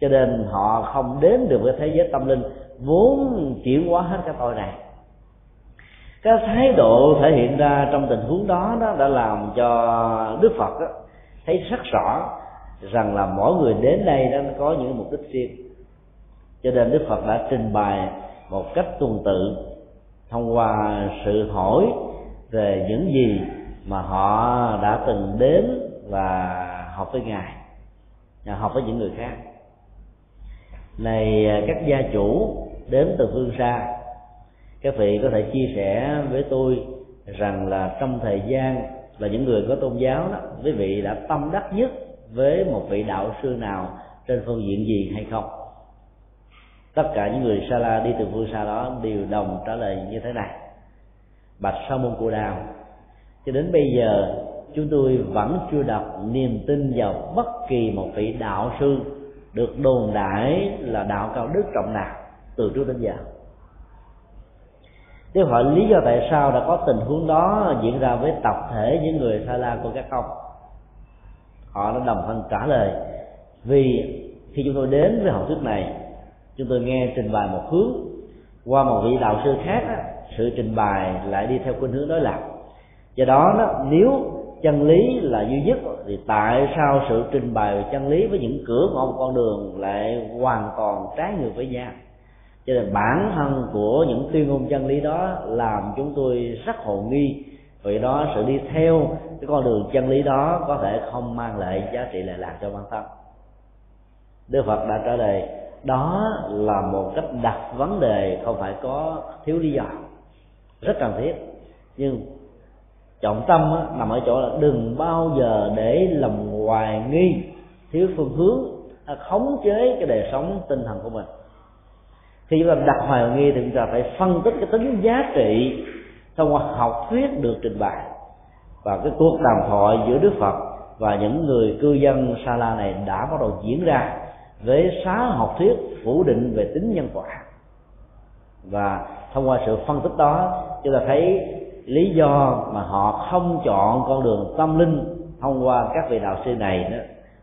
Cho nên họ không đến được với thế giới tâm linh vốn chuyển hóa hết cái tôi này. Cái thái độ thể hiện ra trong tình huống đó đó đã làm cho đức phật đó, thấy rất rõ rằng là mỗi người đến đây đang có những mục đích riêng. Cho nên đức phật đã trình bày một cách tuần tự thông qua sự hỏi về những gì mà họ đã từng đến và học với ngài học với những người khác. Này, các gia chủ đến từ phương xa, các vị có thể chia sẻ với tôi rằng là trong thời gian là những người có tôn giáo đó, quý vị đã tâm đắc nhất với một vị đạo sư nào trên phương diện gì hay không. Tất cả những người sa la đi từ phương xa đó đều đồng trả lời như thế này. Bạch sa môn cù đào, cho đến bây giờ chúng tôi vẫn chưa đặt niềm tin vào bất kỳ một vị đạo sư được đồn đại là đạo cao đức trọng nào từ trước đến giờ. Nếu hỏi lý do tại sao đã có tình huống đó diễn ra với tập thể những người Sa La của các ông Họ đã đồng thanh trả lời. Vì khi chúng tôi đến với học thuyết này Chúng tôi nghe trình bày một hướng Qua một vị đạo sư khác Sự trình bày lại đi theo khuynh hướng đối lập. Do đó, đó nếu chân lý là duy nhất thì tại sao sự trình bày về chân lý với những cửa ngõ một con đường lại hoàn toàn trái ngược với nhau? Cho nên bản thân của những tuyên ngôn chân lý đó làm chúng tôi rất hồ nghi vì đó sự đi theo cái con đường chân lý đó có thể không mang lại giá trị lệ lạc cho bản thân. Đức phật đã trả lời đó là một cách đặt vấn đề không phải có thiếu lý do. Rất cần thiết. Nhưng trọng tâm á, nằm ở chỗ là đừng bao giờ để lòng hoài nghi thiếu phương hướng à, khống chế cái đời sống tinh thần của mình. Khi chúng ta đặt hoài nghi thì chúng ta phải phân tích cái tính giá trị thông qua học thuyết được trình bày. Và cái cuộc đàm thoại giữa đức phật và những người cư dân sa la này đã bắt đầu diễn ra với xá học thuyết phủ định về tính nhân quả. Và thông qua sự phân tích đó, chúng ta thấy lý do mà họ không chọn con đường tâm linh thông qua các vị đạo sư này đó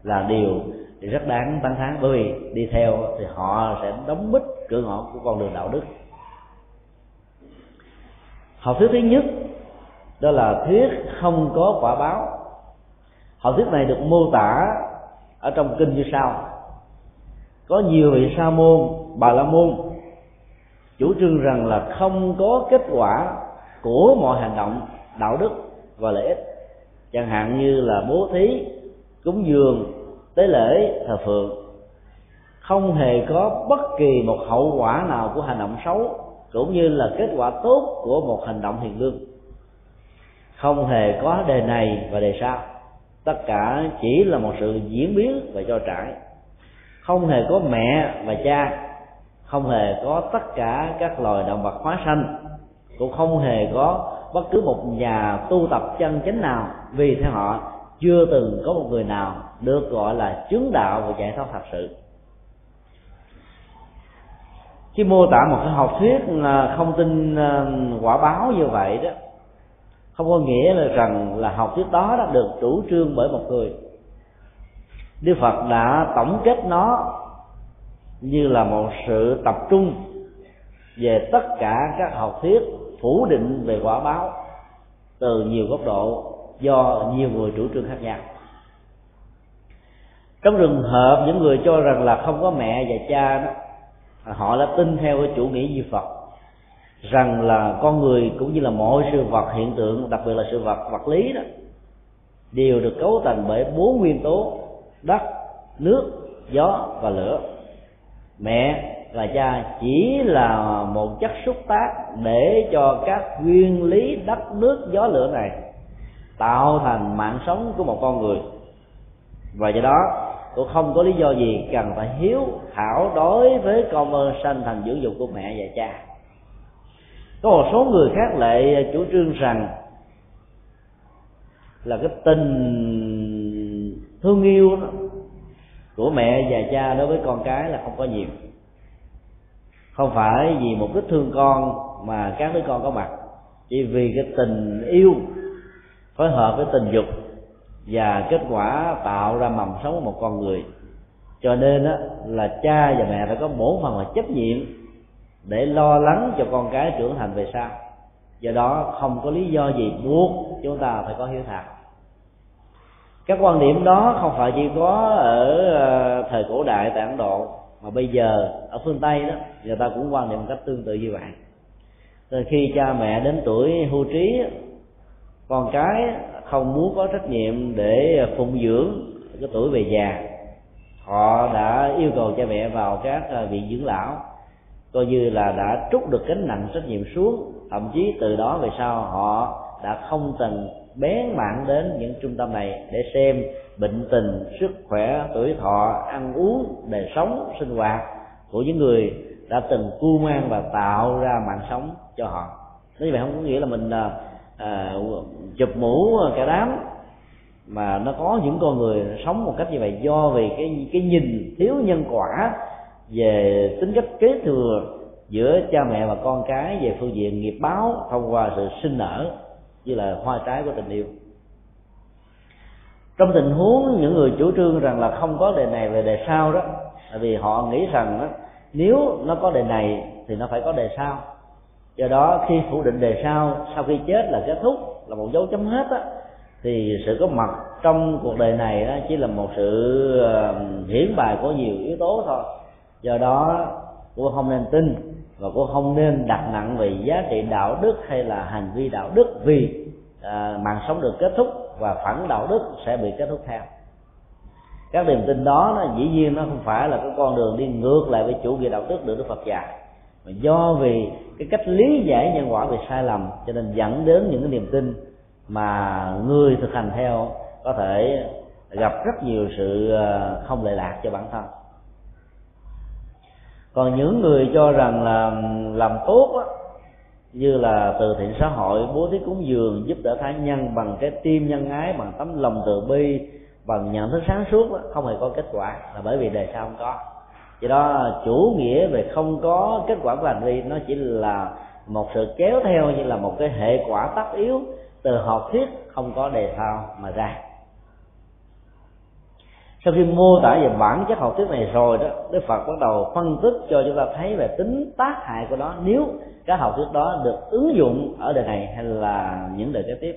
là điều rất đáng tán thán. Bởi vì đi theo thì họ sẽ đóng bít cửa ngõ của con đường đạo đức học thuyết thứ nhất, đó là thuyết không có quả báo. Học thuyết này được mô tả ở trong kinh như sau. Có nhiều vị sa môn, bà la môn, chủ trương rằng là không có kết quả của mọi hành động, đạo đức và lợi ích. Chẳng hạn như là bố thí, cúng dường, tế lễ, thờ phượng. Không hề có bất kỳ một hậu quả nào của hành động xấu cũng như là kết quả tốt của một hành động hiền lương. Không hề có đề này và đề sau. Tất cả chỉ là một sự diễn biến và cho trải. Không hề có mẹ và cha. Không hề có tất cả các loài động vật hóa sanh. Cũng không hề có bất cứ một nhà tu tập chân chánh nào, vì theo họ chưa từng có một người nào được gọi là chứng đạo và giải thoát thật sự khi mô tả một cái học thuyết à, không tin à, quả báo như vậy đó, không có nghĩa là rằng là học thuyết đó đã được chủ trương bởi một người. Đức phật đã tổng kết nó như là một sự tập trung về tất cả các học thuyết phủ định về quả báo từ nhiều góc độ do nhiều người chủ trương khác nhau. Trong trường hợp những người cho rằng là không có mẹ và cha đó À, họ đã tin theo cái chủ nghĩa như phật, rằng là con người cũng như là mọi sự vật hiện tượng, đặc biệt là sự vật vật lý đó, đều được cấu thành bởi bốn nguyên tố đất, nước, gió và lửa. Mẹ và cha chỉ là một chất xúc tác để cho các nguyên lý đất, nước, gió, lửa này tạo thành mạng sống của một con người. Và do đó cũng không có lý do gì cần phải hiếu thảo đối với con ơn sanh thành dưỡng dục của mẹ và cha. Có một số người khác lại chủ trương rằng là cái tình thương yêu đó của mẹ và cha đối với con cái là không có nhiều. Không phải vì một cái thương con mà các đứa con có mặt. Chỉ vì cái tình yêu phối hợp với tình dục và kết quả tạo ra mầm sống của một con người. Cho nên đó, là cha và mẹ phải có bổn phần là trách nhiệm để lo lắng cho con cái trưởng thành về sau. Do đó không có lý do gì buộc chúng ta phải có hiếu thảo. Các quan điểm đó không phải chỉ có ở ờ, thời cổ đại tại ấn độ mà bây giờ ở phương tây đó người ta cũng quan niệm một cách tương tự như vậy. Rồi khi cha mẹ đến tuổi hưu trí con cái không muốn có trách nhiệm để phụng dưỡng cái tuổi về già. Họ đã yêu cầu cha mẹ vào các à, viện dưỡng lão. Coi như là đã trút được gánh nặng trách nhiệm xuống thậm chí từ đó về sau họ đã không từng bén mạng đến những trung tâm này để xem bệnh tình sức khỏe tuổi thọ ăn uống đời sống sinh hoạt của những người đã từng cu mang và tạo ra mạng sống cho họ. Như vậy không có nghĩa là mình à, à chụp mũ cả đám. Mà nó có những con người sống một cách như vậy do vì cái cái nhìn thiếu nhân quả về tính cách kế thừa giữa cha mẹ và con cái về phương diện nghiệp báo thông qua sự sinh nở như là hoa trái của tình yêu. Trong tình huống những người chủ trương rằng là không có đề này về đề sau đó là vì họ nghĩ rằng đó, nếu nó có đề này thì nó phải có đề sau. Do đó khi phủ định đề sau sau khi chết là kết thúc là một dấu chấm hết á thì sự có mặt trong cuộc đời này đó chỉ là một sự hiển bài của nhiều yếu tố thôi. Do đó cô không nên tin và cô không nên đặt nặng về giá trị đạo đức hay là hành vi đạo đức vì à, mạng sống được kết thúc và phản đạo đức sẽ bị kết thúc theo. Các niềm tin đó nó dĩ nhiên nó không phải là cái con đường đi ngược lại với chủ nghĩa đạo đức được đức phật dạy mà do vì cái cách lý giải nhân quả bị sai lầm cho nên dẫn đến những cái niềm tin mà người thực hành theo có thể gặp rất nhiều sự ờ, không lệ lạc cho bản thân. Còn những người cho rằng là làm tốt á, như là từ thiện xã hội bố thí cúng dường giúp đỡ tha nhân bằng cái tim nhân ái bằng tấm lòng từ bi bằng nhận thức sáng suốt đó, không hề có kết quả. Là bởi vì đề sau không có do đó, chủ nghĩa về không có kết quả của hành vi, nó chỉ là một sự kéo theo như là một cái hệ quả tất yếu từ học thuyết không có đề thao mà ra. Sau khi mô tả về bản chất học thuyết này rồi đó, đức phật bắt đầu phân tích cho chúng ta thấy về tính tác hại của nó nếu cái học thuyết đó được ứng dụng ở đời này hay là những đời kế tiếp.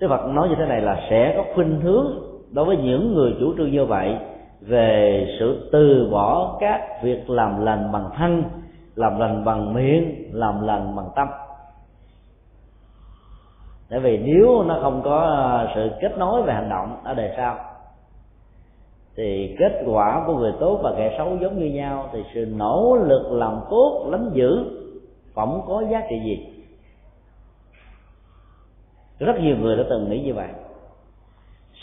Đức phật nói như thế này là sẽ có khuynh hướng đối với những người chủ trương như vậy về sự từ bỏ các việc làm lành bằng thân, làm lành bằng miệng, làm lành bằng tâm. Tại vì nếu nó không có à, sự kết nối về hành động ở đời sau thì kết quả của người tốt và kẻ xấu giống như nhau, thì sự nỗ lực làm tốt, lắm dữ không có giá trị gì. Rất nhiều người đã từng nghĩ như vậy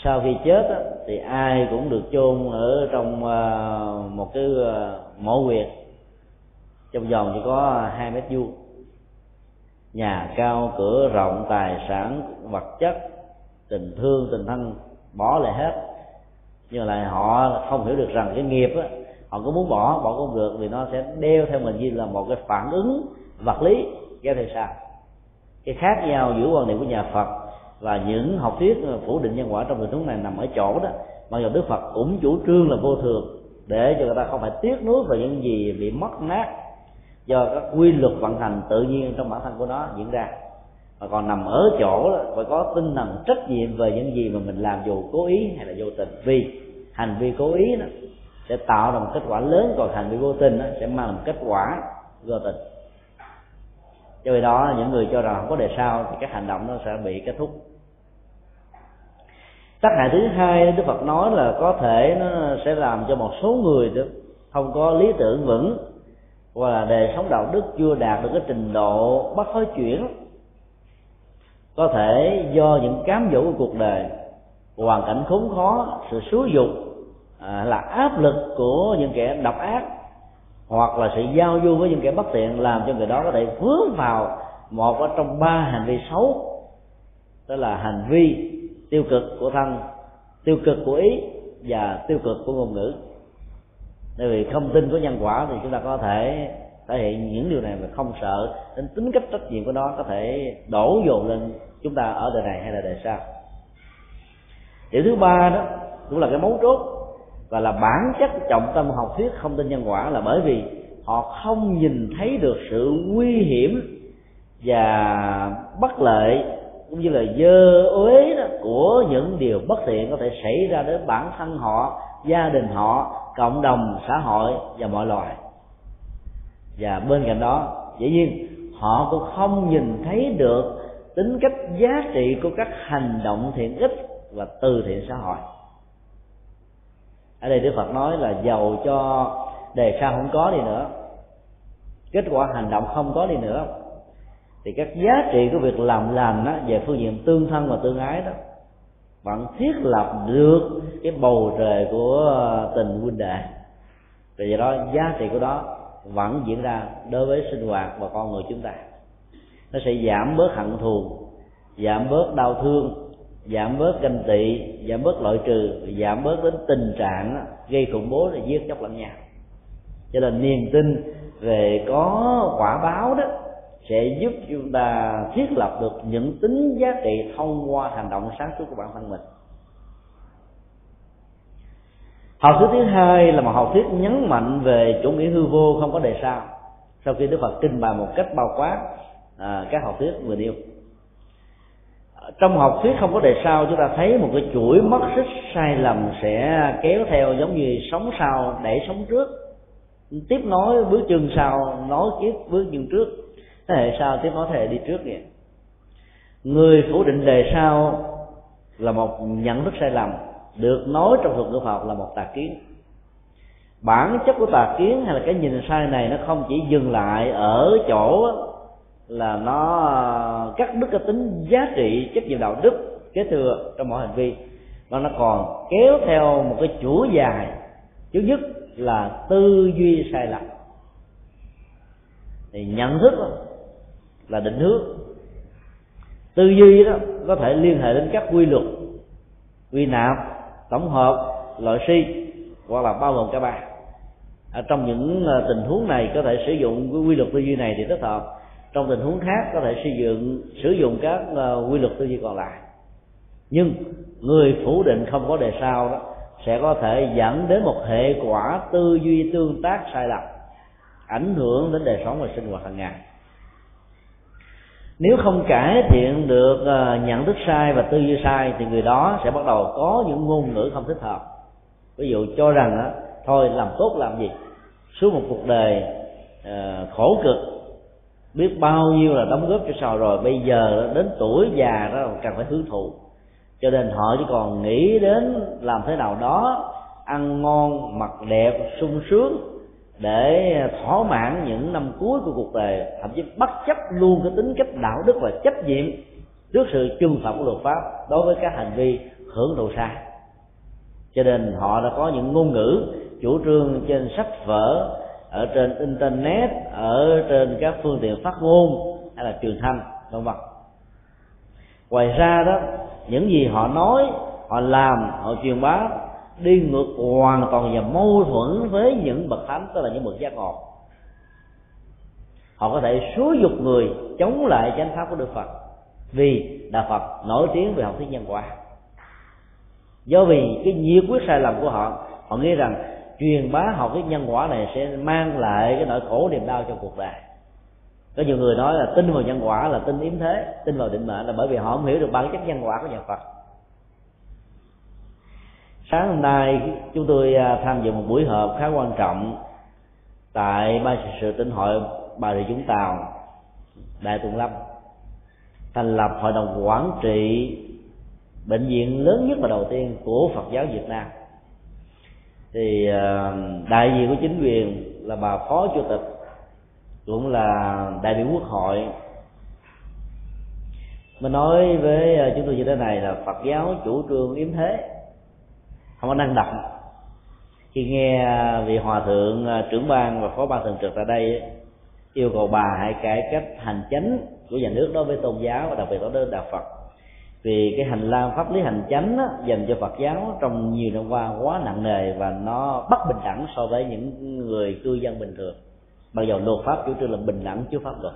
sau khi chết á, thì ai cũng được chôn ở trong à, một cái à, mộ huyệt. Trong vòng chỉ có hai mét vuông. Nhà cao cửa rộng tài sản vật chất tình thương tình thân bỏ lại hết. Nhưng mà lại họ không hiểu được rằng cái nghiệp á họ cứ muốn bỏ bỏ không được vì nó sẽ đeo theo mình như là một cái phản ứng vật lý kéo theo sao cái khác nhau giữa quan niệm của nhà phật và những học thuyết ờ, phủ định nhân quả trong tình huống này nằm ở chỗ đó. Mặc dù đức phật cũng chủ trương là vô thường để cho người ta không phải tiếc nuối về những gì bị mất nát do các quy luật vận hành tự nhiên trong bản thân của nó diễn ra. Mà còn nằm ở chỗ đó, phải có tinh thần trách nhiệm về những gì mà mình làm dù cố ý hay là vô tình. Vì hành vi cố ý đó sẽ tạo ra một kết quả lớn còn hành vi vô tình đó sẽ mang một kết quả vô tình. Cho vì đó những người cho rằng không có đề sao thì các hành động nó sẽ bị kết thúc tác hại thứ hai đức phật nói là có thể nó sẽ làm cho một số người đó không có lý tưởng vững hoặc là đời sống đạo đức chưa đạt được cái trình độ bắt thối chuyển. Có thể do những cám dỗ của cuộc đời hoàn cảnh khốn khó sự xúi dục à, là áp lực của những kẻ độc ác hoặc là sự giao du với những kẻ bất tiện làm cho người đó có thể vướng vào một ở trong ba hành vi xấu đó là hành vi tiêu cực của thân, tiêu cực của ý và tiêu cực của ngôn ngữ. Bởi vì không tin có nhân quả thì chúng ta có thể thể hiện những điều này mà không sợ đến tính cách trách nhiệm của nó có thể đổ dồn lên chúng ta ở đời này hay là đời sau. Điều thứ ba đó cũng là cái mấu chốt và là bản chất trọng tâm học thuyết không tin nhân quả là bởi vì họ không nhìn thấy được sự nguy hiểm và bất lợi cũng như là dơ uế đó của những điều bất thiện có thể xảy ra đến bản thân họ, gia đình họ, cộng đồng, xã hội và mọi loài. Và bên cạnh đó, dĩ nhiên, họ cũng không nhìn thấy được tính cách giá trị của các hành động thiện ích và từ thiện xã hội. Ở đây đức phật nói là giàu cho đề sao không có đi nữa, kết quả hành động không có đi nữa thì các giá trị của việc làm lành đó, về phương diện tương thân và tương ái đó vẫn thiết lập được cái bầu trời của ờ, tình huynh đệ. Vì vậy đó giá trị của đó vẫn diễn ra đối với sinh hoạt và con người chúng ta. Nó sẽ giảm bớt hận thù giảm bớt đau thương giảm bớt ganh tị giảm bớt loại trừ giảm bớt đến tình trạng gây khủng bố là giết chóc lẫn nhau. Cho nên niềm tin về có quả báo đó sẽ giúp chúng ta thiết lập được những tính giá trị thông qua hành động sáng suốt của bản thân mình. Học thuyết thứ hai là một học thuyết nhấn mạnh về chủ nghĩa hư vô không có đề sao sau khi đức phật trình bày một cách bao quát à, các học thuyết vừa nêu. Trong học thuyết không có đề sao chúng ta thấy một cái chuỗi mất xích sai lầm sẽ kéo theo giống như sống sau để sống trước. Tiếp nối bước chân sau nối tiếp bước chân trước thế hệ sau tiếp nối thế hệ đi trước vậy người phủ định đề sau là một nhận thức sai lầm, được nói trong thuật ngữ Phật là một tà kiến. Bản chất của tà kiến hay là cái nhìn sai này nó không chỉ dừng lại ở chỗ là nó ờ, cắt đứt cái tính giá trị trách nhiệm đạo đức, kế thừa trong mọi hành vi, mà nó còn kéo theo một cái chuỗi dài. Thứ nhất là tư duy sai lầm. Thì nhận thức là định hướng. Tư duy đó có thể liên hệ đến các quy luật, quy nạp, tổng hợp, loại si, hoặc là bao gồm cả ba. Ở trong những à, tình huống này có thể sử dụng cái quy luật tư duy này thì thích hợp. Trong tình huống khác có thể sử dụng sử dụng các à, quy luật tư duy còn lại. Nhưng người phủ định không có đề sao đó sẽ có thể dẫn đến một hệ quả tư duy tương tác sai lầm, ảnh hưởng đến đời sống và sinh hoạt hàng ngày nếu không cải thiện được ờ, nhận thức sai và tư duy sai thì người đó sẽ bắt đầu có những ngôn ngữ không thích hợp. Ví dụ cho rằng á thôi làm tốt làm gì? Suốt một cuộc đời uh, khổ cực biết bao nhiêu là đóng góp cho xã rồi bây giờ đến tuổi già đó cần phải hưởng thụ. Cho nên họ chỉ còn nghĩ đến làm thế nào đó ăn ngon mặc đẹp sung sướng để à, thỏa mãn những năm cuối của cuộc đời, thậm chí bất chấp luôn cái tính cách đạo đức và trách nhiệm trước sự trừng phạt của luật pháp đối với các hành vi hưởng thụ sai. Cho nên họ đã có những ngôn ngữ, chủ trương trên sách vở, ở trên internet, ở trên các phương tiện phát ngôn hay là truyền thanh, vân vân. Ngoài ra đó, những gì họ nói, họ làm, họ truyền bá đi ngược hoàn toàn và mâu thuẫn với những bậc thánh, tức là những bậc giác ngộ. Họ có thể xúi dục người chống lại chánh pháp của đức phật vì đạo phật nổi tiếng về học thuyết nhân quả. Do vì cái nhiệt quyết sai lầm của họ họ nghĩ rằng truyền bá học thuyết nhân quả này sẽ mang lại cái nỗi khổ niềm đau cho cuộc đời. Có nhiều người nói là tin vào nhân quả là tin yếm thế, tin vào định mệnh là bởi vì họ không hiểu được bản chất nhân quả của nhà phật sáng hôm nay, chúng tôi à, tham dự một buổi họp khá quan trọng tại ban sự tỉnh hội bà rịa vũng tàu đại tuần lâm, thành lập hội đồng quản trị bệnh viện lớn nhất và đầu tiên của phật giáo việt nam. Thì à, đại diện của chính quyền là bà phó chủ tịch, cũng là đại biểu quốc hội. Mình nói với à, chúng tôi như thế này là phật giáo chủ trương yếm thế không có năng động. Khi nghe à, vị hòa thượng à, trưởng ban và phó ban thường trực tại đây yêu cầu bà hãy cải cách hành chánh của nhà nước đối với tôn giáo và đặc biệt đối với đạo phật. Vì cái hành lang pháp lý hành chánh á, dành cho Phật giáo trong nhiều năm qua quá nặng nề và nó bất bình đẳng so với những người cư dân bình thường. Mặc dù luật pháp chủ trương là bình đẳng chứ pháp luật.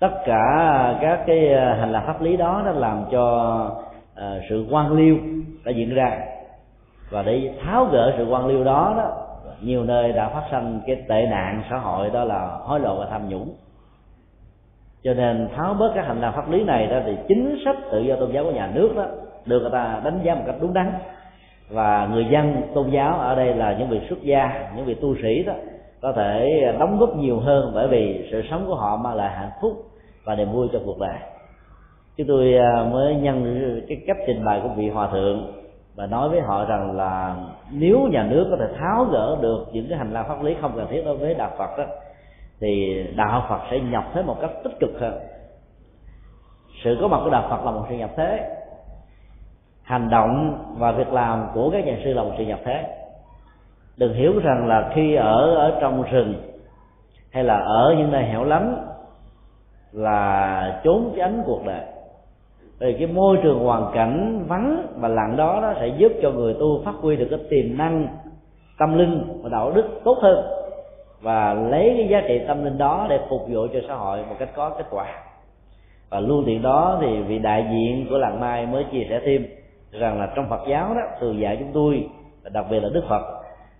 Tất cả các cái à, hành lang pháp lý đó đã làm cho Ờ, sự quan liêu đã diễn ra. Và để tháo gỡ sự quan liêu đó đó, nhiều nơi đã phát sinh cái tệ nạn xã hội, đó là hối lộ và tham nhũng. Cho nên tháo bớt các hành lang pháp lý này ra thì chính sách tự do tôn giáo của nhà nước đó được người ta đánh giá một cách đúng đắn. Và người dân tôn giáo ở đây là những vị xuất gia, những vị tu sĩ đó, có thể đóng góp nhiều hơn bởi vì sự sống của họ mang lại hạnh phúc và niềm vui cho cuộc đời chúng tôi à, mới nhân cái cách trình bày của vị hòa thượng và nói với họ rằng là nếu nhà nước có thể tháo gỡ được những cái hành lang pháp lý không cần thiết đối với đạo phật đó, thì đạo phật sẽ nhập thế một cách tích cực hơn. Sự có mặt của đạo phật là một sự nhập thế. Hành động và việc làm của các nhà sư là một sự nhập thế. Đừng hiểu rằng là khi ở ở trong rừng hay là ở những nơi hẻo lánh là trốn tránh cuộc đời thì cái môi trường hoàn cảnh vắng và lặng đó nó sẽ giúp cho người tu phát huy được cái tiềm năng tâm linh và đạo đức tốt hơn và lấy cái giá trị tâm linh đó để phục vụ cho xã hội một cách có kết quả. Và luôn tiện đó thì vị đại diện của làng mai mới chia sẻ thêm rằng là trong Phật giáo đó thường dạy chúng tôi đặc biệt là Đức Phật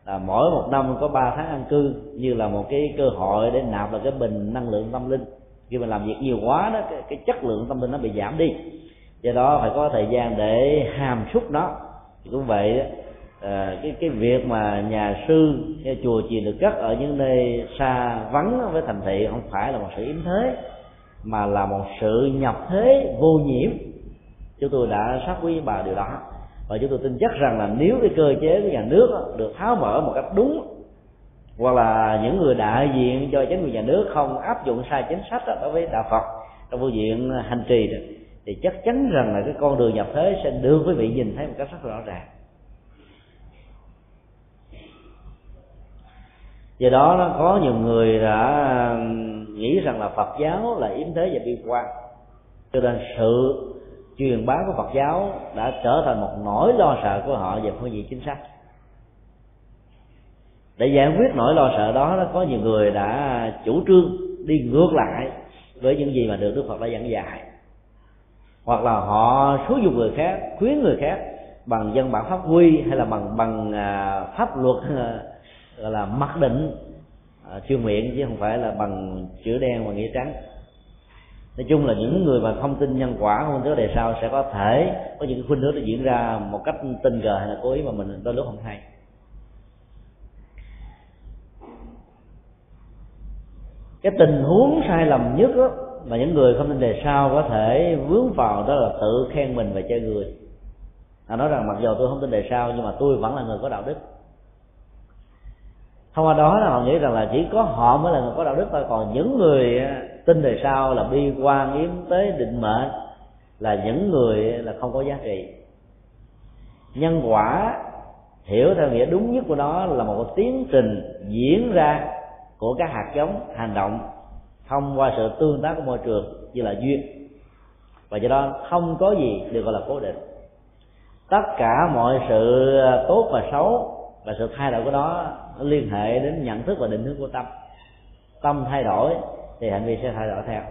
là mỗi một năm có ba tháng an cư như là một cái cơ hội để nạp vào cái bình năng lượng tâm linh. Khi mà làm việc nhiều quá đó cái, cái chất lượng tâm linh nó bị giảm đi do đó phải có thời gian để hàm xúc nó. Cũng vậy à, cái cái việc mà nhà sư cái chùa chiền được cất ở những nơi xa vắng với thành thị không phải là một sự yếm thế mà là một sự nhập thế vô nhiễm. Chúng tôi đã xác quý bà điều đó. Và chúng tôi tin chắc rằng là nếu cái cơ chế của nhà nước được tháo mở một cách đúng hoặc là những người đại diện cho chính quyền nhà nước không áp dụng sai chính sách đối với đạo phật trong phương diện hành trì đó, thì chắc chắn rằng là cái con đường nhập thế sẽ đưa quý vị nhìn thấy một cách rất rõ ràng. Do đó nó có nhiều người đã nghĩ rằng là phật giáo là yếm thế và bi quan. Cho nên sự truyền bá của phật giáo đã trở thành một nỗi lo sợ của họ về phương diện chính sách. Để giải quyết nỗi lo sợ đó, nó có nhiều người đã chủ trương đi ngược lại với những gì mà được đức phật đã dẫn dạy hoặc là họ xúi dục người khác khuyến người khác bằng dân bản pháp quy hay là bằng bằng à, pháp luật gọi là mặc định à, chưa miệng chứ không phải là bằng chữ đen và nghĩa trắng. Nói chung là những người mà không tin nhân quả không tin đề sau sẽ có thể có những khuynh hướng nó diễn ra một cách tình cờ hay là cố ý mà mình đôi lúc không hay. Cái tình huống sai lầm nhất đó, mà những người không tin đề sau có thể vướng vào đó là tự khen mình và chơi người. Họ nói rằng mặc dù tôi không tin đề sau nhưng mà tôi vẫn là người có đạo đức. Thông qua đó là họ nghĩ rằng là chỉ có họ mới là người có đạo đức thôi. Còn những người à, tin đời sau là bi quan, yếm tế, định mệnh là những người là không có giá trị. Nhân quả, hiểu theo nghĩa đúng nhất của nó là một tiến trình diễn ra của các hạt giống hành động thông qua sự tương tác của môi trường như là duyên. Và do đó không có gì được gọi là cố định. Tất cả mọi sự tốt và xấu và sự thay đổi của nó liên hệ đến nhận thức và định hướng của tâm. Tâm thay đổi thì hành vi sẽ thay đổi theo.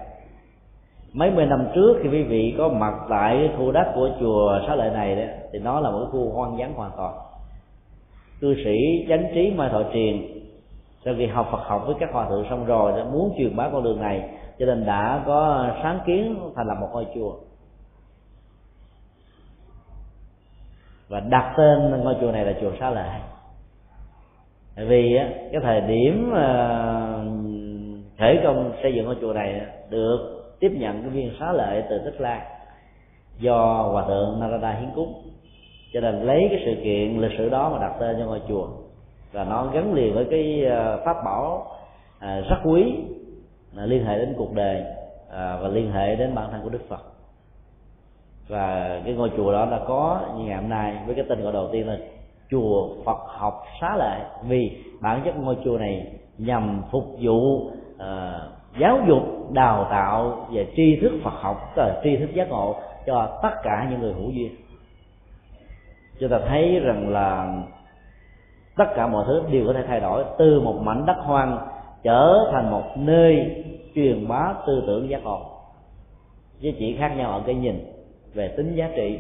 Mấy mươi năm trước khi quý vị có mặt tại khu đất của chùa xá lợi này đó, thì nó là một khu hoang vắng hoàn toàn. Cư sĩ chánh trí mai thọ truyền sau khi học Phật học với các hòa thượng xong rồi đã muốn truyền bá con đường này, cho nên đã có sáng kiến thành lập một ngôi chùa. Và đặt tên ngôi chùa này là chùa Xá Lợi tại vì cái thời điểm ờ, khởi công xây dựng ngôi chùa này được tiếp nhận cái viên xá lợi từ tích lan do hòa thượng narada hiến cúng. Cho nên lấy cái sự kiện, lịch sử đó mà đặt tên cho ngôi chùa và nó gắn liền với cái ờ, pháp bảo ờ, rất quý liên hệ đến cuộc đời ờ, và liên hệ đến bản thân của đức phật. Và cái ngôi chùa đó đã có như ngày hôm nay với cái tên gọi đầu tiên là chùa Phật học xá lệ. Vì bản chất ngôi chùa này nhằm phục vụ uh, giáo dục đào tạo về tri thức Phật học tức là tri thức giác ngộ cho tất cả những người hữu duyên. Chúng ta thấy rằng là tất cả mọi thứ đều có thể thay đổi từ một mảnh đất hoang trở thành một nơi truyền bá tư tưởng giác ngộ. Chứ chỉ khác nhau ở cái nhìn về tính giá trị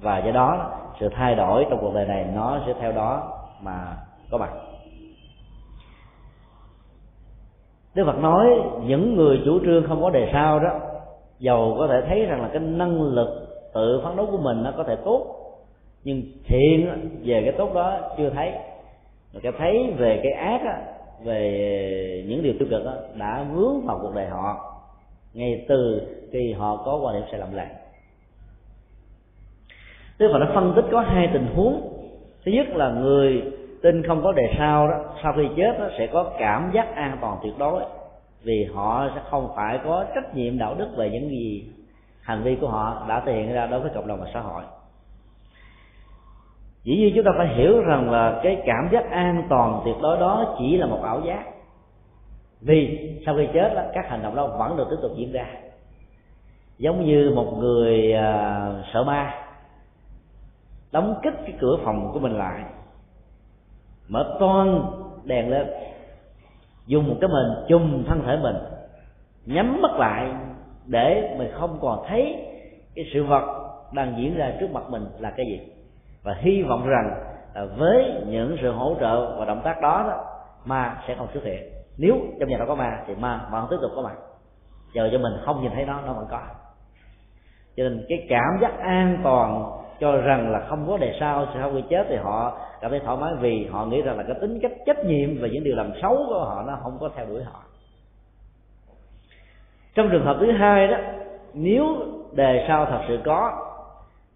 và do đó sự thay đổi trong cuộc đời này nó sẽ theo đó mà có mặt. Đức Phật nói những người chủ trương không có đề sao đó, Dầu có thể thấy rằng là cái năng lực tự phấn đấu của mình nó có thể tốt, Nhưng thiện về cái tốt đó chưa thấy và cái thấy về cái ác á, về những điều tiêu cực á, đã vướng vào cuộc đời họ ngay từ khi họ có quan điểm sai lầm lạc. Đức Phật đã phân tích có hai tình huống. Thứ nhất là người tin không có đề sau đó sau khi chết đó, sẽ có cảm giác an toàn tuyệt đối vì họ sẽ không phải có trách nhiệm đạo đức về những gì hành vi của họ đã thể hiện ra đối với cộng đồng và xã hội dĩ nhiên chúng ta phải hiểu rằng là cái cảm giác an toàn tuyệt đối đó chỉ là một ảo giác. Vì sau khi chết đó, các hành động đó vẫn được tiếp tục diễn ra. Giống như một người uh, sợ ma đóng kích cái cửa phòng của mình lại mở toan đèn lên dùng một cái mình chùm thân thể mình nhắm mắt lại để mình không còn thấy cái sự vật đang diễn ra trước mặt mình là cái gì và hy vọng rằng à, với những sự hỗ trợ và động tác đó, đó ma sẽ không xuất hiện. Nếu trong nhà đó có ma thì ma vẫn tiếp tục có mặt. Chờ cho mình không nhìn thấy nó nó vẫn có. Cho nên cái cảm giác an toàn cho rằng là không có đề sao, sau khi chết thì họ cảm thấy thoải mái vì họ nghĩ rằng là cái tính cách trách nhiệm và những điều làm xấu của họ nó không có theo đuổi họ. Trong trường hợp thứ hai đó nếu đề sao thật sự có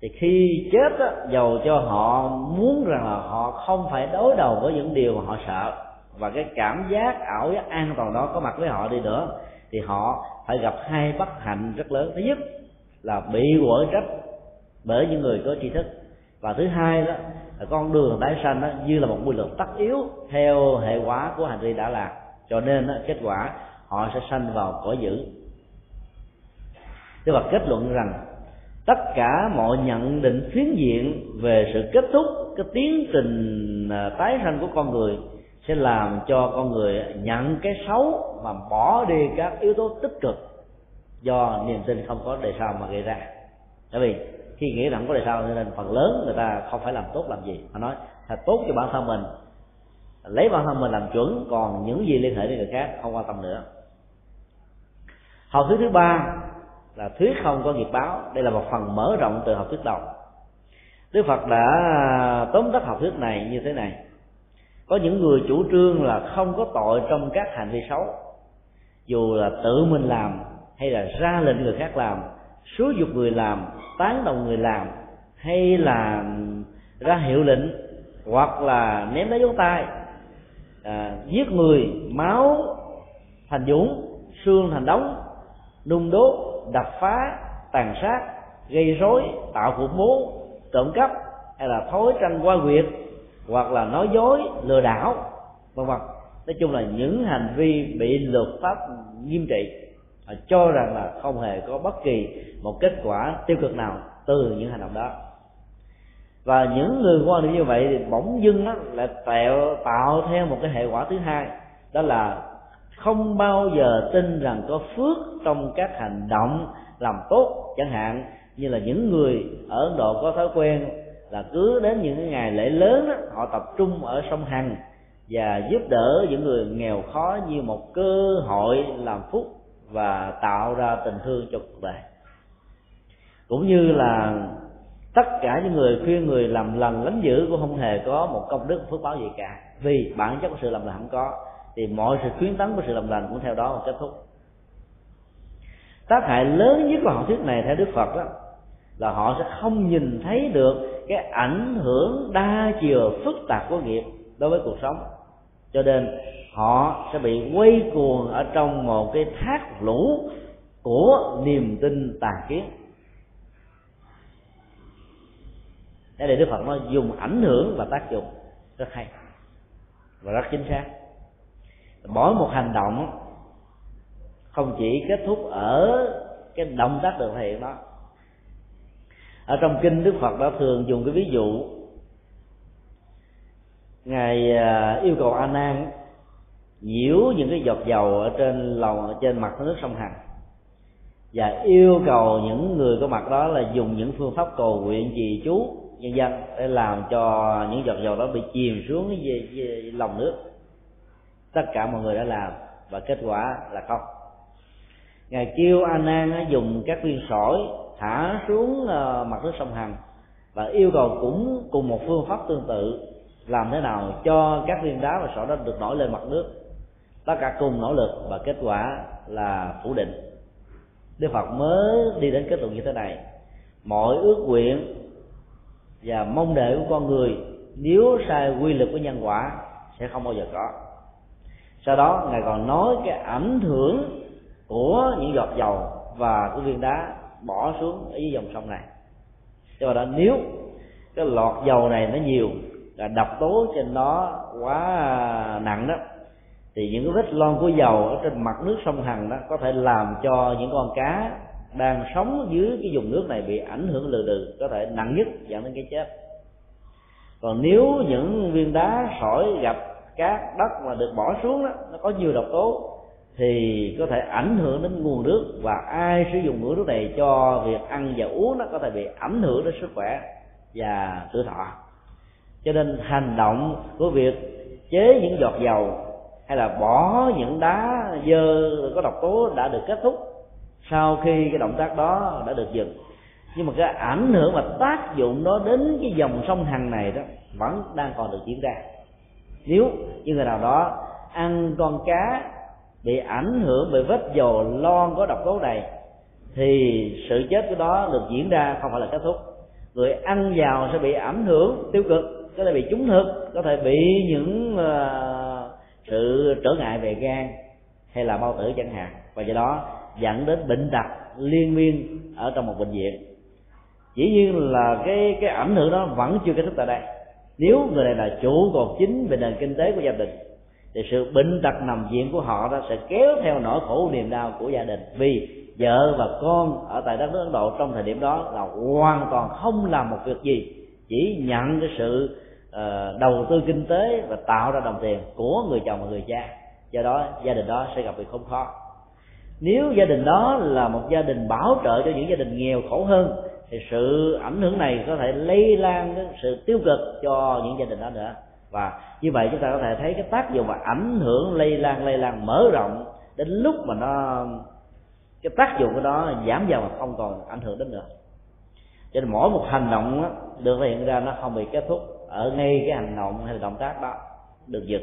thì khi chết đó, dầu cho họ muốn rằng là họ không phải đối đầu với những điều mà họ sợ và cái cảm giác ảo giác an toàn đó có mặt với họ đi nữa thì họ phải gặp hai bất hạnh rất lớn. Thứ nhất là bị quở trách bởi những người có tri thức và thứ hai đó là con đường tái sanh đó như là một quy luật tất yếu theo hệ quả của hành vi đã làm. Cho nên đó, kết quả họ sẽ sanh vào cõi dữ. Thế và kết luận rằng tất cả mọi nhận định phiến diện về sự kết thúc, cái tiến trình à, tái sanh của con người sẽ làm cho con người nhận cái xấu mà bỏ đi các yếu tố tích cực do niềm tin không có đề sao mà gây ra. Tại vì khi nghĩ rằng có đề sao nên phần lớn người ta không phải làm tốt làm gì. Họ nói, thật tốt cho bản thân mình, lấy bản thân mình làm chuẩn, còn những gì liên hệ đến người khác không quan tâm nữa. Học thuyết thứ ba là thuyết không có nghiệp báo. Đây là một phần mở rộng từ học thuyết đầu. Đức phật đã tóm tắt học thuyết này như thế này. Có những người chủ trương là không có tội trong các hành vi xấu. Dù là tự mình làm hay là ra lệnh người khác làm xúi dục người làm tán đồng người làm hay là ra hiệu lệnh hoặc là ném đá dấu tay à, giết người máu thành dũng xương thành đống nung đốt đập phá, tàn sát, gây rối, tạo khủng bố, trộm cắp, hay là thối tranh qua quyệt, hoặc là nói dối, lừa đảo, vân vân. Nói chung là những hành vi bị luật pháp nghiêm trị cho rằng là không hề có bất kỳ một kết quả tiêu cực nào từ những hành động đó. Và những người quan niệm như vậy thì bỗng dưng đó lại tạo tạo theo một cái hệ quả thứ hai, đó là không bao giờ tin rằng có phước trong các hành động làm tốt chẳng hạn như là những người ở ấn độ có thói quen là cứ đến những ngày lễ lớn đó, họ tập trung ở sông hằng và giúp đỡ những người nghèo khó như một cơ hội làm phúc và tạo ra tình thương cho cuộc đời. Cũng như là tất cả những người khuyên người làm lần lánh dữ cũng không hề có một công đức phước báo gì cả vì bản chất của sự làm là không có thì mọi sự khuyến tấn của sự làm lành cũng theo đó mà kết thúc. Tác hại lớn nhất của học thuyết này theo đức phật đó, là họ sẽ không nhìn thấy được cái ảnh hưởng đa chiều phức tạp của nghiệp đối với cuộc sống. Cho nên, họ sẽ bị quay cuồng ở trong một cái thác lũ của niềm tin tà kiến. Thế thì đức phật nó dùng ảnh hưởng và tác dụng rất hay và rất chính xác mỗi một hành động không chỉ kết thúc ở cái động tác được thể hiện đó. Ở trong kinh đức phật đã thường dùng cái ví dụ, ngài à, yêu cầu a nan nhiễu những cái giọt dầu ở trên lòng, ở trên mặt nước sông hằng và yêu cầu những người có mặt đó là dùng những phương pháp cầu nguyện trì chú nhân dân để làm cho những giọt dầu đó bị chìm xuống cái lòng nước tất cả mọi người đã làm và kết quả là không. Ngài kêu a nan dùng các viên sỏi thả xuống ờ, mặt nước sông hằng và yêu cầu cũng cùng một phương pháp tương tự làm thế nào cho các viên đá và sỏi đó được nổi lên mặt nước. Tất cả cùng nỗ lực và kết quả là phủ định. Đức phật mới đi đến kết luận như thế này. Mọi ước nguyện và mong đợi của con người nếu sai quy luật của nhân quả sẽ không bao giờ có sau đó ngài còn nói cái ảnh hưởng của những giọt dầu và cái viên đá bỏ xuống ở dưới dòng sông này. Cho đó nếu cái lọt dầu này nó nhiều, là độc tố trên nó quá nặng đó, thì những cái vết lon của dầu ở trên mặt nước sông hằng đó có thể làm cho những con cá đang sống dưới cái vùng nước này bị ảnh hưởng lừ đừ, có thể nặng nhất dẫn đến cái chết. Còn nếu những viên đá sỏi gặp cát đất mà được bỏ xuống đó, nó có nhiều độc tố, thì có thể ảnh hưởng đến nguồn nước và ai sử dụng nguồn nước này cho việc ăn và uống nó có thể bị ảnh hưởng đến sức khỏe và tuổi thọ. Cho nên hành động của việc chế những giọt dầu hay là bỏ những đá dơ có độc tố đã được kết thúc sau khi cái động tác đó đã được dừng. Nhưng mà cái ảnh hưởng và tác dụng đó đến cái dòng sông hằng này đó vẫn đang còn được diễn ra nếu như người nào đó ăn con cá bị ảnh hưởng bởi vết dầu lon có độc tố này thì sự chết của đó được diễn ra không phải là kết thúc. Người ăn vào sẽ bị ảnh hưởng tiêu cực có thể bị trúng thực có thể bị những uh, sự trở ngại về gan hay là bao tử chẳng hạn. Và do đó dẫn đến bệnh tật liên miên ở trong một bệnh viện. Dĩ nhiên là cái cái ảnh hưởng đó vẫn chưa kết thúc tại đây nếu người này là chủ còn chính về nền kinh tế của gia đình thì sự bệnh tật nằm viện của họ đó sẽ kéo theo nỗi khổ niềm đau của gia đình. Vì vợ và con ở tại đất nước ấn độ trong thời điểm đó là hoàn toàn không làm một việc gì chỉ nhận cái sự uh, đầu tư kinh tế và tạo ra đồng tiền của người chồng và người cha. Do đó gia đình đó sẽ gặp việc không khó. Nếu gia đình đó là một gia đình bảo trợ cho những gia đình nghèo khổ hơn thì sự ảnh hưởng này có thể lây lan cái sự tiêu cực cho những gia đình đó nữa. Và như vậy chúng ta có thể thấy cái tác dụng và ảnh hưởng lây lan lây lan mở rộng đến lúc mà nó cái tác dụng của nó giảm dần mà không còn ảnh hưởng đến nữa. Cho nên mỗi một hành động đó, được thể hiện ra nó không bị kết thúc ở ngay cái hành động hay là động tác đó được dừng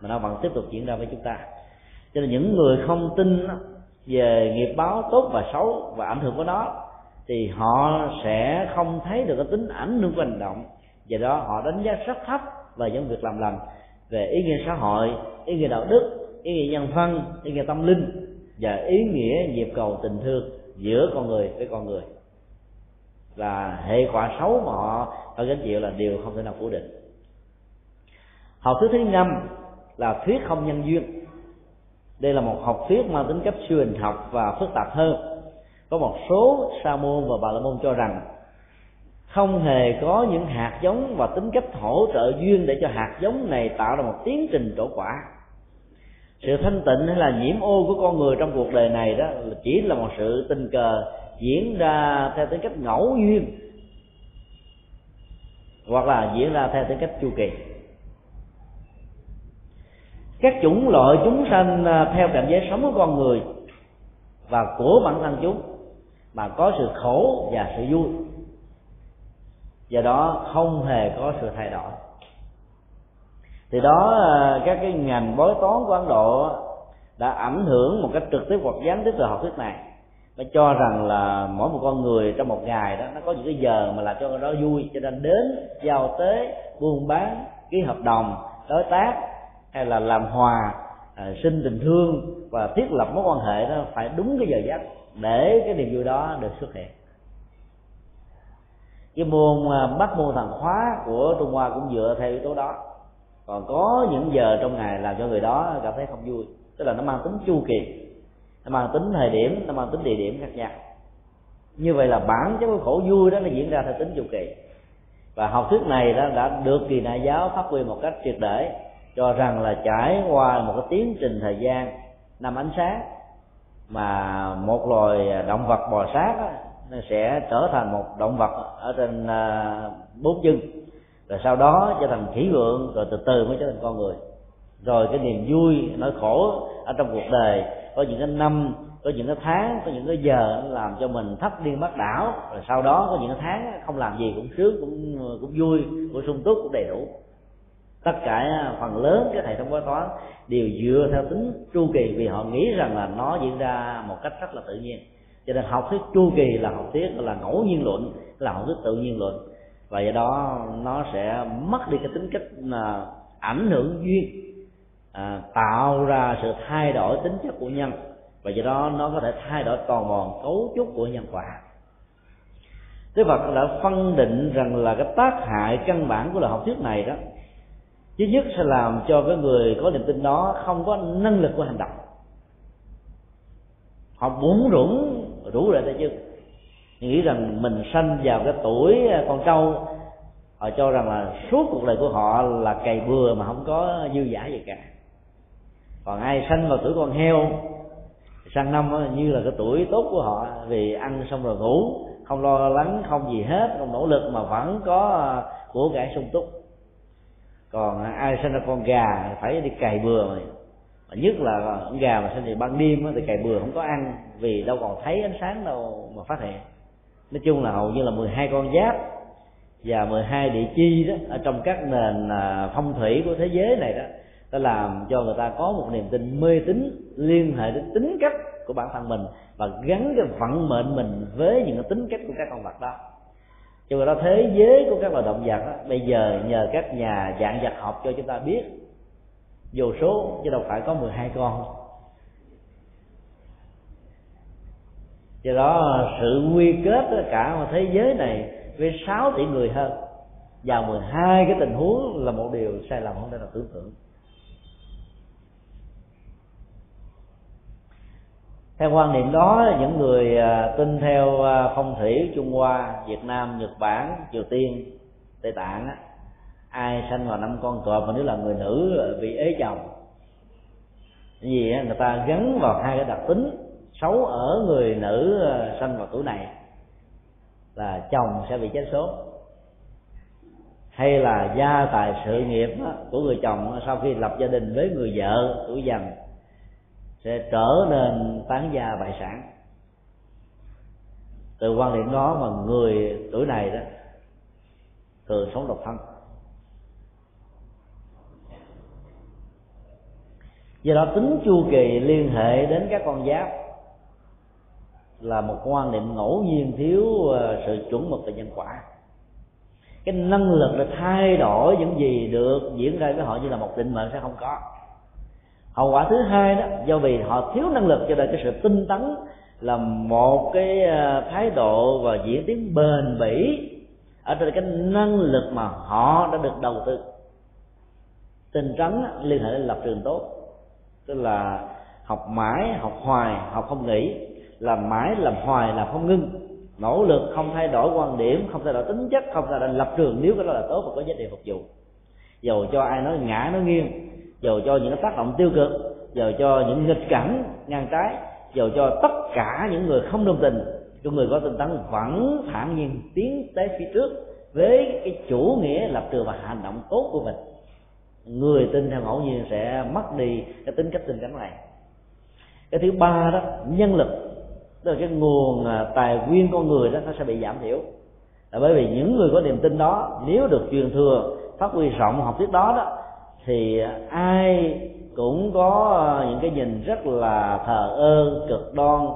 mà nó vẫn tiếp tục diễn ra với chúng ta. Cho nên những người không tin về nghiệp báo tốt và xấu và ảnh hưởng của nó thì họ sẽ không thấy được cái tính ảnh hưởng của hành động. Do đó họ đánh giá rất thấp về những việc làm lành, về ý nghĩa xã hội, ý nghĩa đạo đức, ý nghĩa nhân văn, ý nghĩa tâm linh và ý nghĩa nhịp cầu tình thương giữa con người với con người. Là hệ quả xấu mà họ phải gánh chịu là điều không thể nào phủ định. Học thuyết thứ năm là thuyết không nhân duyên. Đây là một học thuyết mang tính cách siêu hình học và phức tạp hơn có một số sa môn và bà la môn cho rằng không hề có những hạt giống và tính cách hỗ trợ duyên để cho hạt giống này tạo ra một tiến trình trổ quả. Sự thanh tịnh hay là nhiễm ô của con người trong cuộc đời này đó chỉ là một sự tình cờ diễn ra theo tính cách ngẫu duyên hoặc là diễn ra theo tính cách chu kỳ. Các chủng loại chúng sanh à, theo cảm giác sống của con người và của bản thân chúng mà có sự khổ và sự vui. Do đó không hề có sự thay đổi. Thì đó ờ, các cái ngành bói toán của ấn độ đã ảnh hưởng một cách trực tiếp hoặc gián tiếp từ học thuyết này. Nó cho rằng là mỗi một con người trong một ngày đó nó có những cái giờ mà làm cho người đó vui. Cho nên đến giao tế buôn bán ký hợp đồng đối tác hay là làm hòa à, sinh tình thương và thiết lập mối quan hệ đó phải đúng cái giờ giấc để cái niềm vui đó được xuất hiện. Cái môn à, bắt môn thần khóa của trung hoa cũng dựa theo yếu tố đó. Còn có những giờ trong ngày làm cho người đó cảm thấy không vui. Tức là nó mang tính chu kỳ nó mang tính thời điểm nó mang tính địa điểm khác nhau. Như vậy là bản chất của khổ vui đó nó diễn ra theo tính chu kỳ. Và học thuyết này đã, đã được kỳ đại giáo phát huy một cách triệt để cho rằng là trải qua một cái tiến trình thời gian năm ánh sáng mà một loài động vật bò sát nó sẽ trở thành một động vật ở trên à, bốn chân. Rồi sau đó trở thành khỉ vượng, rồi từ từ mới trở thành con người. Rồi cái niềm vui, nỗi khổ ở trong cuộc đời, có những cái năm, có những cái tháng, có những cái giờ nó làm cho mình thấp điên bắt đảo. Rồi sau đó có những cái tháng không làm gì cũng sướng, cũng cũng vui, cũng sung túc, cũng đầy đủ tất cả à, phần lớn các hệ thống bói toán đều dựa theo tính chu kỳ vì họ nghĩ rằng là nó diễn ra một cách rất là tự nhiên. Cho nên học thuyết chu kỳ là học thuyết là ngẫu nhiên luận là học thuyết tự nhiên luận. Và do đó nó sẽ mất đi cái tính cách là ảnh hưởng duyên à, tạo ra sự thay đổi tính chất của nhân. Và do đó nó có thể thay đổi toàn bộ cấu trúc của nhân quả. Đức Phật đã phân định rằng là cái tác hại căn bản của lời học thuyết này đó chứ nhất sẽ làm cho cái người có niềm tin đó không có năng lực của hành động. Họ bún rủng rủ rệ tay chân nghĩ rằng mình sanh vào cái tuổi à, con trâu, họ cho rằng là suốt cuộc đời của họ là cày bừa mà không có dư giả gì cả. Còn ai sanh vào tuổi con heo, sang năm như là cái tuổi tốt của họ, vì ăn xong rồi ngủ, không lo lắng, không gì hết, không nỗ lực mà vẫn có à, của cải sung túc còn à, ai sinh ra con gà phải đi cày bừa mà. Mà nhất là à, con gà mà sinh thì ban đêm thì cày bừa không có ăn, vì đâu còn thấy ánh sáng đâu mà phát hiện. Nói chung là hầu như là 12 con giáp và 12 địa chi đó ở trong các nền à, phong thủy của thế giới này đó đã làm cho người ta có một niềm tin mê tín liên hệ đến tính cách của bản thân mình và gắn cái vận mệnh mình với những cái tính cách của các con vật đó cho nên đó thế giới của các loài động vật đó, bây giờ nhờ các nhà dạng vật học cho chúng ta biết vô số chứ đâu phải có 12 con. Do đó sự quy kết cả một thế giới này với 6 tỷ người hơn vào 12 cái tình huống là một điều sai lầm không thể nào tưởng tượng. Theo quan niệm đó, những người à, tin theo à, phong thủy trung hoa, việt nam, nhật bản, triều tiên, tây tạng ai sanh vào năm con cọp mà nếu là người nữ à, bị ế chồng vì người ta gắn vào hai cái đặc tính xấu ở người nữ sanh vào tuổi này là chồng sẽ bị chết sốt hay là gia tài sự nghiệp của người chồng sau khi lập gia đình với người vợ, tuổi dần sẽ trở nên tán gia bại sản. Từ quan điểm đó mà người tuổi này đó, thường sống độc thân. Do đó tính chu kỳ liên hệ đến các con giáp là một quan niệm ngẫu nhiên thiếu ờ, sự chuẩn mực về nhân quả. Cái năng lực để thay đổi những gì được diễn ra với họ như là một định mệnh sẽ không có hậu quả thứ hai đó, do vì họ thiếu năng lực cho nên cái sự tinh tấn là một cái ờ, thái độ và diễn tiến bền bỉ ở trên cái năng lực mà họ đã được đầu tư. Tinh trắng liên hệ đến lập trường tốt, tức là học mãi, học hoài, học không nghỉ, làm mãi, làm hoài, làm không ngưng. Nỗ lực không thay đổi quan điểm, không thay đổi tính chất, không thay đổi lập trường, nếu cái đó là tốt và có giá trị phục vụ. Dầu cho ai nói ngã, nói nghiêng dầu cho những tác động tiêu cực, dầu cho những nghịch cảnh ngang trái, dầu cho tất cả những người không đồng tình, cho người có tinh tấn vẫn thản nhiên tiến tới phía trước với cái chủ nghĩa lập trường và hành động tốt của mình. Người tin theo ngẫu nhiên sẽ mất đi cái tính cách tình cảnh này. Cái thứ ba đó, nhân lực. Tức là cái nguồn à, tài nguyên con người đó, nó sẽ bị giảm thiểu. Là bởi vì những người có niềm tin đó, nếu được truyền thừa, phát huy rộng học thuyết đó đó thì ai cũng có ờ, những cái nhìn rất là thờ ơ cực đoan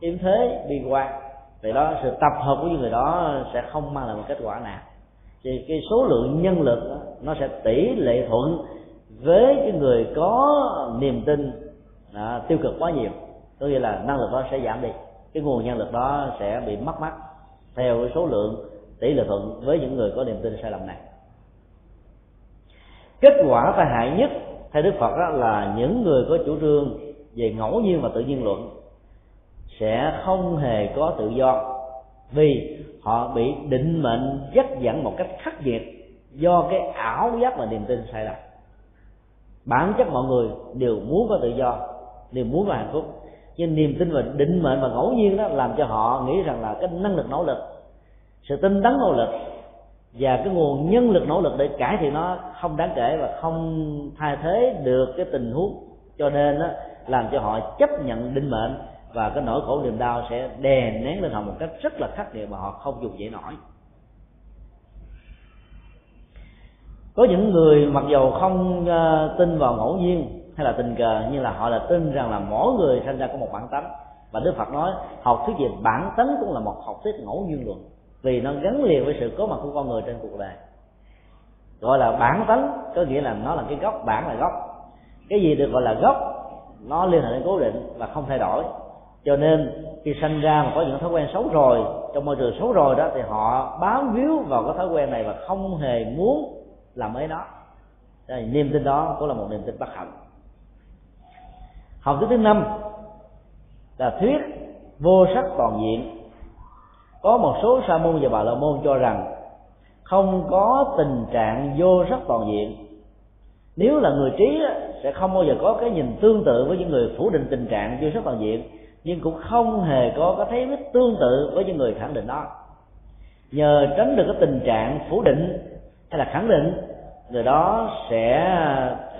yếm thế bi quan. Vì đó sự tập hợp của những người đó sẽ không mang lại một kết quả nào. Thì cái số lượng nhân lực đó, nó sẽ tỷ lệ thuận với cái người có niềm tin à, tiêu cực quá nhiều. Có nghĩa là năng lực đó sẽ giảm đi cái nguồn nhân lực đó sẽ bị mất mát theo cái số lượng tỷ lệ thuận với những người có niềm tin sai lầm này kết quả tai hại nhất theo đức phật đó là những người có chủ trương về ngẫu nhiên và tự nhiên luận sẽ không hề có tự do vì họ bị định mệnh dắt dẫn một cách khắc nghiệt do cái ảo giác và niềm tin sai lầm. Bản chất mọi người đều muốn có tự do, đều muốn có hạnh phúc. Nhưng niềm tin và định mệnh và ngẫu nhiên đó làm cho họ nghĩ rằng là cái năng lực nỗ lực, sự tinh tấn nỗ lực và cái nguồn nhân lực nỗ lực để cải thiện nó không đáng kể và không thay thế được cái tình huống. Cho nên đó, làm cho họ chấp nhận định mệnh và cái nỗi khổ niềm đau sẽ đè nén lên họ một cách rất là khắc nghiệt mà họ không dùng dễ nổi. Có những người mặc dầu không ờ, tin vào ngẫu nhiên hay là tình cờ nhưng là họ là tin rằng là mỗi người sinh ra có một bản tánh. Và đức phật nói học thuyết về bản tánh cũng là một học thuyết ngẫu nhiên luận vì nó gắn liền với sự có mặt của con người trên cuộc đời. Gọi là bản tánh có nghĩa là nó là cái gốc bản là gốc. Cái gì được gọi là gốc nó liên hệ đến cố định và không thay đổi. Cho nên khi sanh ra mà có những thói quen xấu rồi trong môi trường xấu rồi đó thì họ bám víu vào cái thói quen này và không hề muốn làm mới nó. Đây, niềm tin đó cũng là một niềm tin bất hạnh. Học thuyết thứ năm là thuyết vô sắc toàn diện có một số sa môn và bà la môn cho rằng không có tình trạng vô sắc toàn diện. Nếu là người trí sẽ không bao giờ có cái nhìn tương tự với những người phủ định tình trạng vô sắc toàn diện, nhưng cũng không hề có cái thấy biết tương tự với những người khẳng định đó. Nhờ tránh được cái tình trạng phủ định hay là khẳng định, người đó sẽ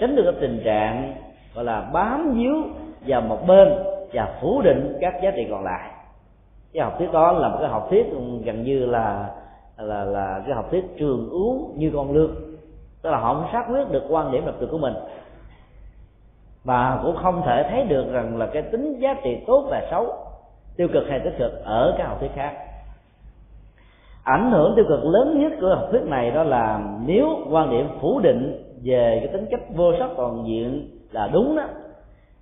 tránh được cái tình trạng, gọi là bám víu vào một bên và phủ định các giá trị còn lại cái học thuyết đó là một cái học thuyết gần như là là là cái học thuyết trường uống như con lương tức là họ không xác quyết được quan điểm lập trường của mình. Và cũng không thể thấy được rằng là cái tính giá trị tốt và xấu, tiêu cực hay tích cực ở các học thuyết khác. Ảnh hưởng tiêu cực lớn nhất của học thuyết này đó là nếu quan điểm phủ định về cái tính cách vô sắc toàn diện là đúng đó,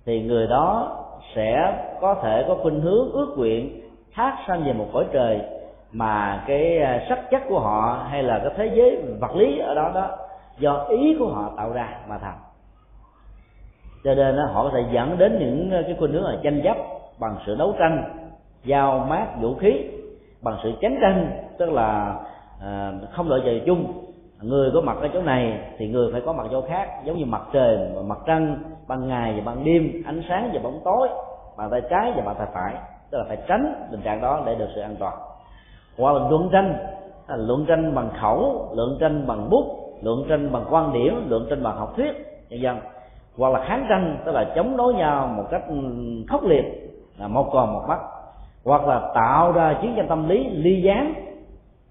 thì người đó sẽ có thể có khuynh hướng ước nguyện thác sanh về một cõi trời mà cái à, sắc chất của họ hay là cái thế giới vật lý ở đó đó do ý của họ tạo ra mà thành. Cho nên họ có thể dẫn đến những à, cái khuynh hướng là tranh chấp bằng sự đấu tranh giao mát vũ khí bằng sự chánh tranh tức là à, không lợi trời chung. Người có mặt ở chỗ này thì người phải có mặt chỗ khác giống như mặt trời và mặt trăng ban ngày và ban đêm ánh sáng và bóng tối bàn tay trái và bàn tay phải tức là phải tránh tình trạng đó để được sự an toàn. Hoặc là luận tranh là luận tranh bằng khẩu, luận tranh bằng bút, luận tranh bằng quan điểm, luận tranh bằng học thuyết nhân dân hoặc là kháng tranh, tức là chống đối nhau một cách ừ, khốc liệt, là một còn một mắt. Hoặc là tạo ra chiến tranh tâm lý ly gián,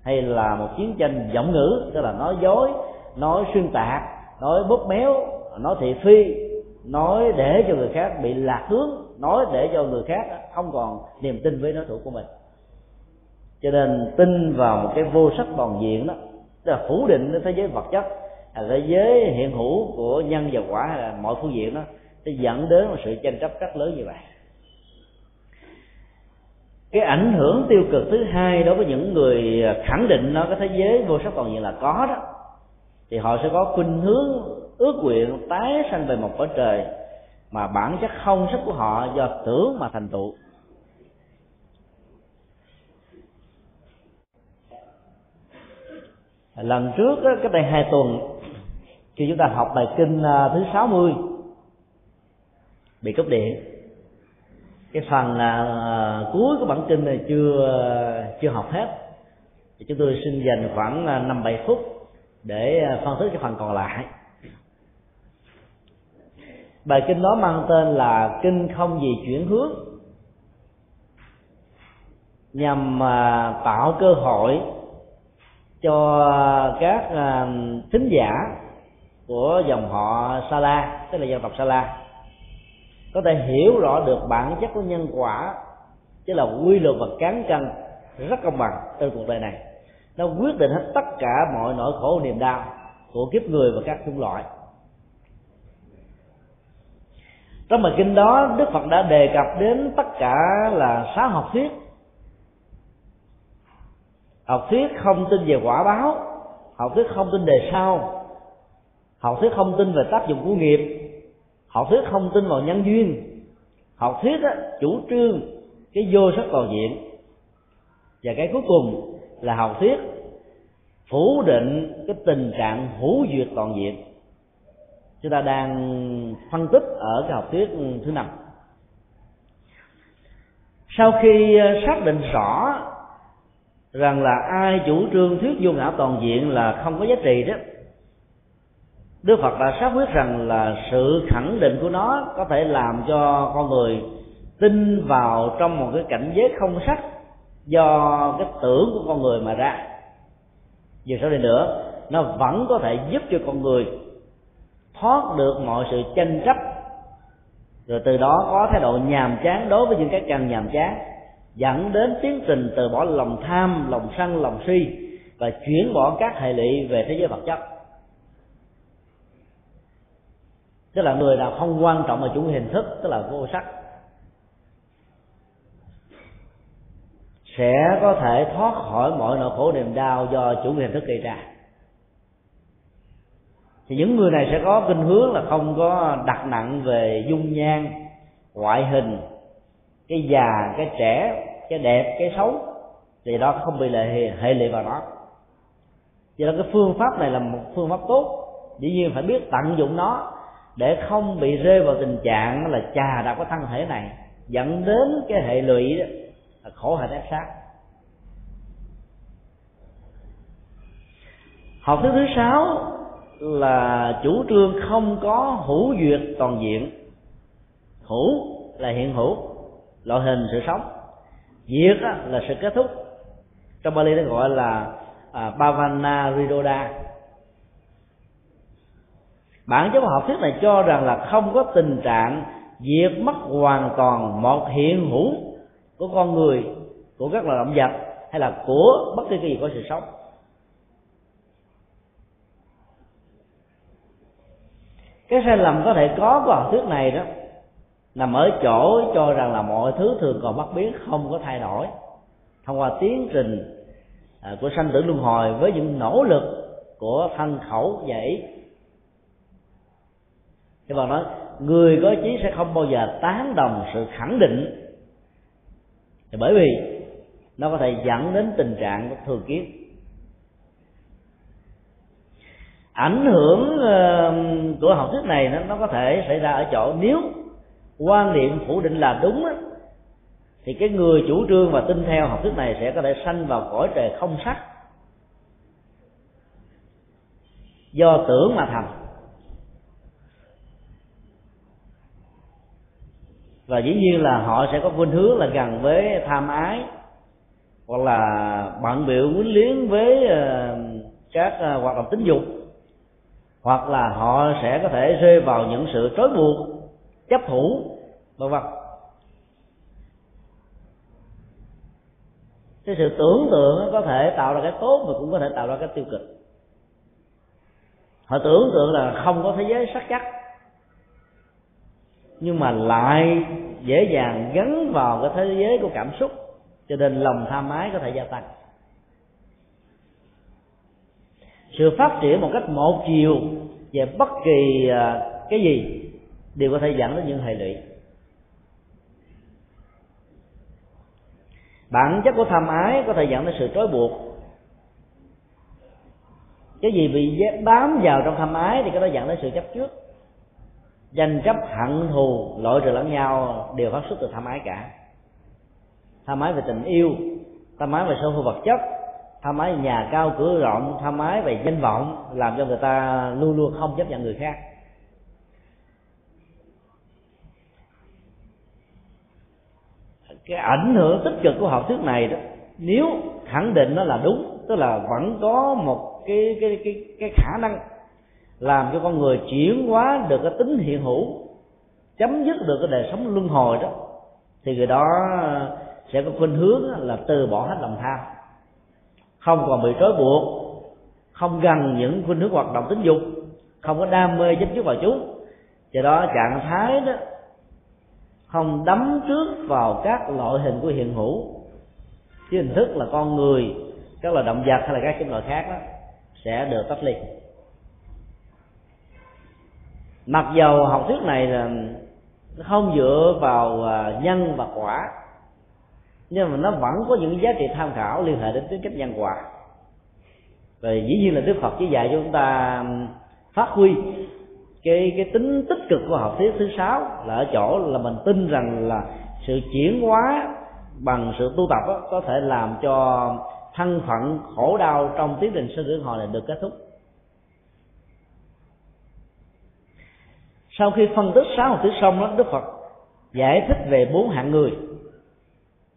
hay là một chiến tranh giọng ngữ, tức là nói dối, nói xuyên tạc, nói bóp méo, nói thị phi, nói để cho người khác bị lạc hướng nói để cho người khác không còn niềm tin với đối thủ của mình. Cho nên tin vào một cái vô sắc toàn diện đó, tức là phủ định cái thế giới vật chất, là thế giới hiện hữu của nhân và quả hay là mọi phương diện đó, sẽ dẫn đến một sự tranh chấp rất lớn như vậy. Cái ảnh hưởng tiêu cực thứ hai đối với những người khẳng định nó cái thế giới vô sắc toàn diện là có đó, thì họ sẽ có khuynh hướng ước nguyện tái sanh về một cõi trời mà bản chất không sắc của họ do tưởng mà thành tựu. Lần trước cách đây hai tuần, khi chúng ta học bài kinh à, thứ 60 bị cúp điện. Cái phần là cuối của bản kinh này chưa chưa học hết. Thì chúng tôi xin dành khoảng à, năm bảy phút để à, phân tích cái phần còn lại bài kinh đó mang tên là kinh không gì chuyển hướng. Nhằm à, tạo cơ hội cho các à, thính giả của dòng họ Sala, tức là dân tộc Sala, có thể hiểu rõ được bản chất của nhân quả, chứ là quy luật và cán cân rất công bằng trên cuộc đời này. Nó quyết định hết tất cả mọi nỗi khổ niềm đau của kiếp người và các chủng loại. Trong bài kinh đó đức phật đã đề cập đến tất cả là sáu học thuyết. Học thuyết không tin về quả báo học thuyết không tin đề sau học thuyết không tin về tác dụng của nghiệp học thuyết không tin vào nhân duyên. Học thuyết đó, chủ trương cái vô sắc toàn diện. Và cái cuối cùng là học thuyết phủ định cái tình trạng hữu duyệt toàn diện chúng ta đang phân tích ở cái học thuyết thứ năm. Sau khi ờ, xác định rõ rằng là ai chủ trương thuyết vô ngã toàn diện là không có giá trị đó, Đức Phật đã xác quyết rằng là sự khẳng định của nó có thể làm cho con người tin vào trong một cái cảnh giới không sắc do cái tưởng của con người mà ra. Dù sau đây nữa? Nó vẫn có thể giúp cho con người thoát được mọi sự tranh chấp. Rồi từ đó có thái độ nhàm chán đối với những cái càng nhàm chán, dẫn đến tiến trình từ bỏ lòng tham, lòng sân, lòng si và chuyển bỏ các hệ lụy về thế giới vật chất. Tức là người nào không quan trọng ở chủ hình thức, tức là vô sắc, sẽ có thể thoát khỏi mọi nỗi khổ niềm đau do chủ hình thức gây ra thì những người này sẽ có kinh hướng là không có đặt nặng về dung nhan, ngoại hình, cái già, cái trẻ, cái đẹp, cái xấu. Thì đó không bị lệ hệ lụy vào đó. Do đó cái phương pháp này là một phương pháp tốt. Dĩ nhiên phải biết tận dụng nó để không bị rơi vào tình trạng là chà đã có thân thể này, dẫn đến cái hệ lụy đó là khổ hạnh ép sát học thứ thứ sáu là chủ trương không có hữu duyệt toàn diện. Hữu là hiện hữu loại hình sự sống. Diệt là sự kết thúc. Trong Bali nó gọi là à, Bhavana Ridoda. Bản chất học thuyết này cho rằng là không có tình trạng diệt mất hoàn toàn một hiện hữu của con người của các loài động vật hay là của bất kỳ cái gì có sự sống. Cái sai lầm có thể có của học thuyết này đó, nằm ở chỗ cho rằng là mọi thứ thường còn bất biến, không có thay đổi. Thông qua tiến trình à, của sanh tử luân hồi với những nỗ lực của thân khẩu và ý thì bà nói, người có trí sẽ không bao giờ tán đồng sự khẳng định. Thì bởi vì nó có thể dẫn đến tình trạng thường kiến. Ảnh hưởng của học thuyết này nó, nó có thể xảy ra ở chỗ nếu quan niệm phủ định là đúng á, thì cái người chủ trương và tin theo học thuyết này sẽ có thể sanh vào cõi trời không sắc. Do tưởng mà thành. Và dĩ nhiên là họ sẽ có khuynh hướng là gần với tham ái hoặc là bận biểu quyến liếng với các ờ, hoạt động tính dục hoặc là họ sẽ có thể rơi vào những sự trói buộc, chấp thủ, vân vân. Cái sự tưởng tượng có thể tạo ra cái tốt và cũng có thể tạo ra cái tiêu cực. Họ tưởng tượng là không có thế giới sắc chắc, nhưng mà lại dễ dàng gắn vào cái thế giới của cảm xúc, cho nên lòng tham ái có thể gia tăng. Sự phát triển một cách một chiều về bất kỳ à, cái gì đều có thể dẫn đến những hệ lụy. Bản chất của tham ái có thể dẫn đến sự trói buộc. Cái gì bị bám vào trong tham ái thì cái đó dẫn đến sự chấp trước. Tranh chấp, hận thù, loại trừ lẫn nhau đều phát xuất từ tham ái cả. Tham ái về tình yêu, tham ái về sở hữu vật chất tham ái nhà cao cửa rộng, tham ái về danh vọng, làm cho người ta luôn luôn không chấp nhận người khác. Cái ảnh hưởng tích cực của học thuyết này đó, nếu khẳng định nó là đúng, tức là vẫn có một cái cái cái cái khả năng làm cho con người chuyển hóa được cái tính hiện hữu, chấm dứt được cái đời sống luân hồi đó, thì người đó sẽ có khuynh hướng là từ bỏ hết lòng tham không còn bị trói buộc, không gần những khuynh hướng hoạt động tính dục, không có đam mê chấp trước vào chúng do đó trạng thái đó không đắm trước vào các loại hình của hiện hữu. Chứ hình thức là con người, các loài động vật hay là các chủng loại khác đó, sẽ được tách ly. Mặc dầu học thuyết này là không dựa vào à, nhân và quả nhưng mà nó vẫn có những giá trị tham khảo liên hệ đến tính cách nhân quả. Và dĩ nhiên là đức phật chỉ dạy cho chúng ta phát huy cái cái tính tích cực của học thuyết thứ sáu là ở chỗ là mình tin rằng là sự chuyển hóa bằng sự tu tập đó, có thể làm cho thân phận khổ đau trong tiến trình sinh tử hồi này được kết thúc. Sau khi phân tích sáu học thuyết xong đó đức phật giải thích về bốn hạng người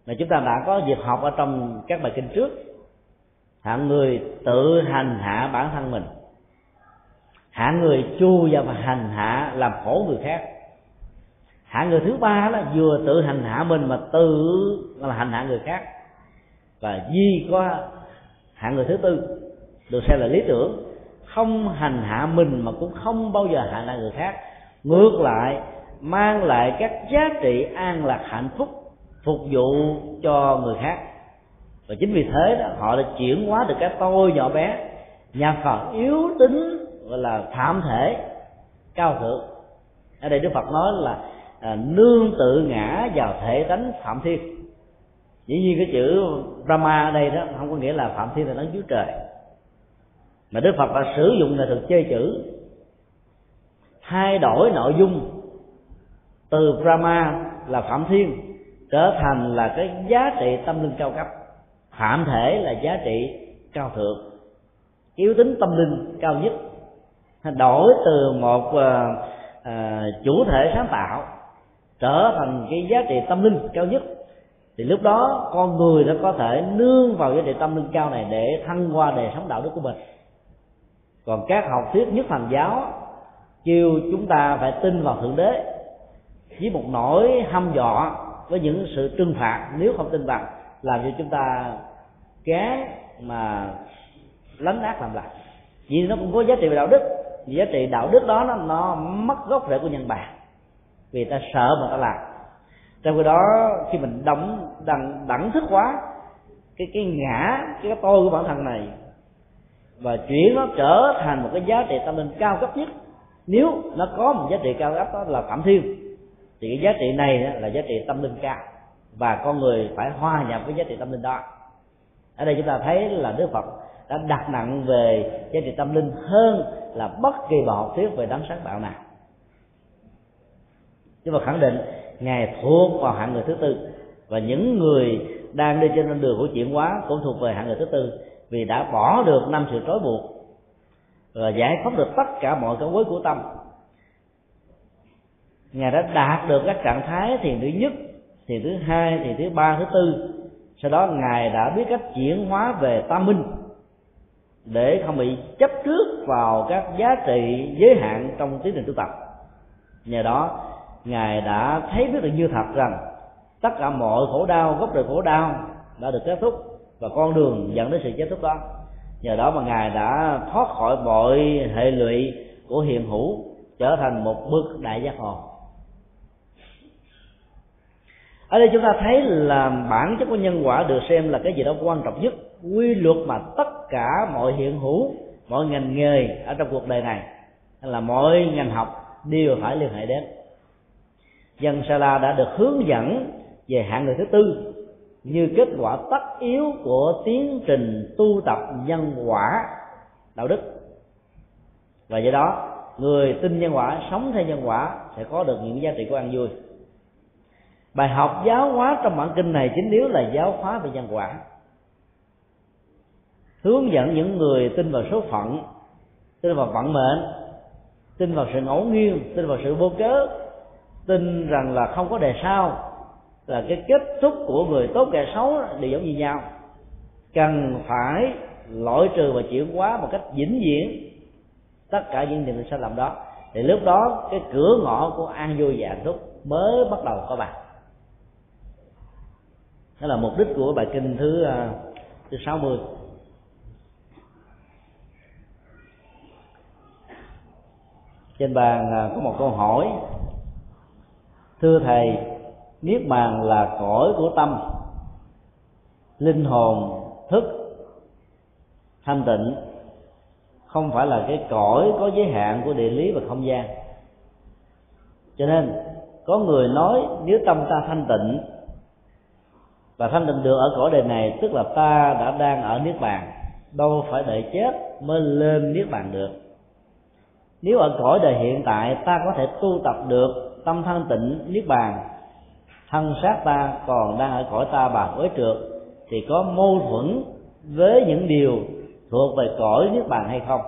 mà chúng ta đã có dịp học ở trong các bài kinh trước. Hạng người tự hành hạ bản thân mình. Hạng người chu vào và hành hạ làm khổ người khác. Hạng người thứ ba là vừa tự hành hạ mình mà tự là hành hạ người khác. Và duy có hạng người thứ tư, được xem là lý tưởng. Không hành hạ mình mà cũng không bao giờ hành hạ người khác. Ngược lại, mang lại các giá trị an lạc hạnh phúc phục vụ cho người khác. Và chính vì thế đó họ đã chuyển hóa được cái tôi nhỏ bé nhà phật yếu tính gọi là phạm thể cao thượng. Ở đây đức phật nói là à, nương tự ngã vào thể tánh phạm thiên. Dĩ nhiên cái chữ Brahma ở đây đó không có nghĩa là phạm thiên là đấng chúa trời. Mà đức phật đã sử dụng nghệ thuật chơi chữ thay đổi nội dung từ Brahma là phạm thiên trở thành là cái giá trị tâm linh cao cấp. Phạm thể là giá trị cao thượng. Yếu tính tâm linh cao nhất. Đổi từ một uh, uh, chủ thể sáng tạo trở thành cái giá trị tâm linh cao nhất. Thì lúc đó con người đã có thể nương vào giá trị tâm linh cao này để thăng qua đời sống đạo đức của mình. Còn các học thuyết nhất thành giáo kêu chúng ta phải tin vào thượng đế. Với một nỗi hăm dọa với những sự trừng phạt nếu không tin vào làm cho chúng ta kén mà lấn ác làm lại. Vì nó cũng có giá trị về đạo đức vì giá trị đạo đức đó nó, nó mất gốc rễ của nhân bản vì ta sợ mà ta làm. Trong khi đó khi mình đóng đẳng đẳng thức quá cái cái ngã cái tôi của bản thân này và chuyển nó trở thành một cái giá trị tâm linh cao cấp nhất nếu nó có một giá trị cao cấp đó là phạm thiên thì cái giá trị này là giá trị tâm linh cao. Và con người phải hòa nhập với giá trị tâm linh đó. Ở đây chúng ta thấy là đức phật đã đặt nặng về giá trị tâm linh hơn là bất kỳ bài học thuyết về đấng sáng tạo nào. Nhưng mà khẳng định ngài thuộc vào hạng người thứ tư. Và những người đang đi trên con đường của chuyển hóa cũng thuộc về hạng người thứ tư. Vì đã bỏ được năm sự trói buộc và giải phóng được tất cả mọi cái quấy của tâm ngài đã đạt được các trạng thái thiền thứ nhất thiền thứ hai thiền thứ ba, thứ tư. Sau đó ngài đã biết cách chuyển hóa về tam minh để không bị chấp trước vào các giá trị giới hạn trong tiến trình tu tập. Nhờ đó, ngài đã thấy biết được như thật rằng, tất cả mọi khổ đau, gốc rễ khổ đau đã được kết thúc và con đường dẫn đến sự kết thúc đó. Nhờ đó mà ngài đã thoát khỏi mọi hệ lụy của hiện hữu, trở thành một bậc đại giác hồn ở đây chúng ta thấy là bản chất của nhân quả được xem là cái gì đó quan trọng nhất. Quy luật mà tất cả mọi hiện hữu, mọi ngành nghề ở trong cuộc đời này, hay là mọi ngành học đều phải liên hệ đến. Dân Sala đã được hướng dẫn về hạng người thứ tư như kết quả tất yếu của tiến trình tu tập nhân quả đạo đức. Và do đó, người tin nhân quả, sống theo nhân quả sẽ có được những giá trị của an vui bài học giáo hóa trong bản kinh này chính yếu là giáo hóa về nhân quả hướng dẫn những người tin vào số phận, tin vào vận mệnh, tin vào sự ngẫu nhiên, tin vào sự vô cớ, tin rằng là không có đề sau, là cái kết thúc của người tốt kẻ xấu đều giống như nhau. Cần phải loại trừ và chuyển hóa một cách vĩnh viễn tất cả những điều sai lầm đó. Thì lúc đó cái cửa ngõ của an vui và hạnh phúc mới bắt đầu có bạn đó là mục đích của bài kinh thứ à, thứ sáu mươi. Trên bàn à, có một câu hỏi. Thưa thầy, niết bàn là cõi của tâm. Linh hồn, thức, thanh tịnh, không phải là cái cõi có giới hạn của địa lý và không gian. Cho nên, có người nói, nếu tâm ta thanh tịnh và thanh tịnh được ở cõi đời này, tức là ta đã đang ở niết bàn. Đâu phải đợi chết mới lên niết bàn được. Nếu ở cõi đời hiện tại, ta có thể tu tập được tâm thanh tịnh niết bàn. Thân xác ta còn đang ở cõi ta bà với trượt, thì có mâu thuẫn với những điều thuộc về cõi niết bàn hay không?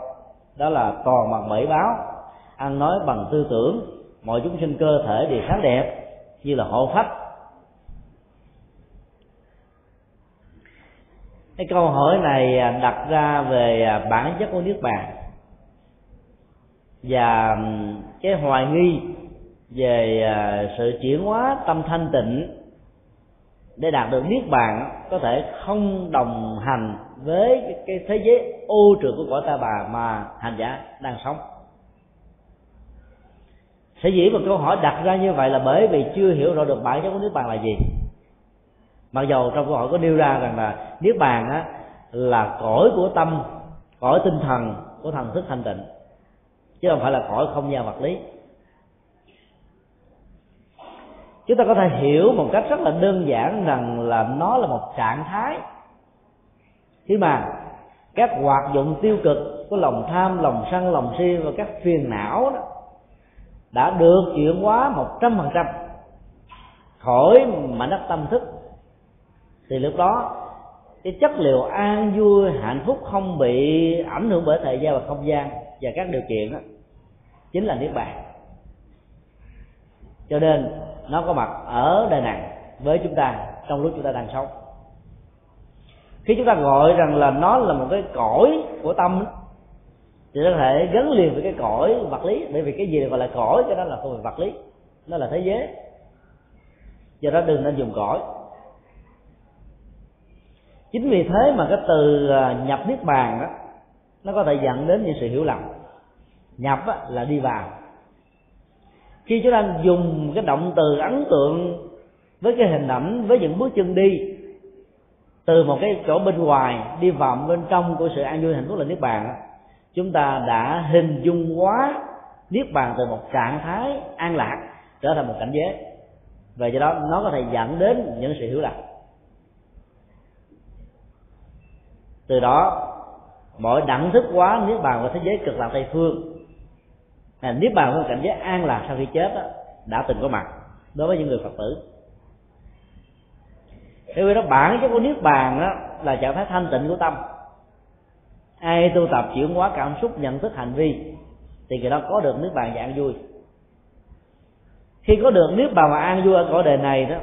Đó là toàn bằng bảy báo. Ăn nói bằng tư tưởng, mọi chúng sinh cơ thể đều sáng đẹp, như là hộ phách. Cái câu hỏi này à, đặt ra về à, bản chất của niết bàn. Và cái hoài nghi về à, sự chuyển hóa tâm thanh tịnh để đạt được niết bàn có thể không đồng hành với cái thế giới ô trượt của cõi ta bà mà hành giả đang sống. Sở dĩ một câu hỏi đặt ra như vậy là bởi vì chưa hiểu rõ được bản chất của niết bàn là gì mặc dầu trong câu hỏi có nêu ra rằng là niết bàn á, là cõi của tâm, cõi tinh thần, của thần thức thanh tịnh. Chứ không phải là cõi không gian vật lý. Chúng ta có thể hiểu một cách rất là đơn giản rằng là nó là một trạng thái. Khi mà các hoạt dụng tiêu cực của lòng tham, lòng sân, lòng si và các phiền não đó đã được chuyển hóa một trăm phần trăm khỏi mảnh đất tâm thức thì lúc đó, cái chất liệu an vui, hạnh phúc không bị ảnh hưởng bởi thời gian và không gian và các điều kiện đó, chính là niết bàn. Cho nên, nó có mặt ở đời này với chúng ta trong lúc chúng ta đang sống. Khi chúng ta gọi rằng là nó là một cái cõi của tâm thì nó có thể gắn liền với cái cõi vật lý. Bởi vì cái gì gọi là cõi? Cái đó là không phải vật lý, nó là thế giới. Do đó đừng nên dùng cõi chính vì thế mà cái từ à, nhập niết bàn đó, nó có thể dẫn đến những sự hiểu lầm. Nhập là đi vào. Khi chúng ta dùng cái động từ ấn tượng với cái hình ảnh, với những bước chân đi, từ một cái chỗ bên ngoài đi vào bên trong của sự an vui hạnh phúc là niết bàn chúng ta đã hình dung quá niết bàn từ một trạng thái an lạc trở thành một cảnh giới. Và do đó nó có thể dẫn đến những sự hiểu lầm. Từ đó mọi đẳng thức quá niết bàn của thế giới cực lạc tây phương là niết bàn của cảnh giới an lạc sau khi chết đó, đã từng có mặt đối với những người phật tử. Bởi vì đó bản chất của niết bàn đó là trạng thái thanh tịnh của tâm. Ai tu tập chuyển hóa cảm xúc nhận thức hành vi thì người đó có được niết bàn và an vui. Khi có được niết bàn và an vui ở cõi đời này đó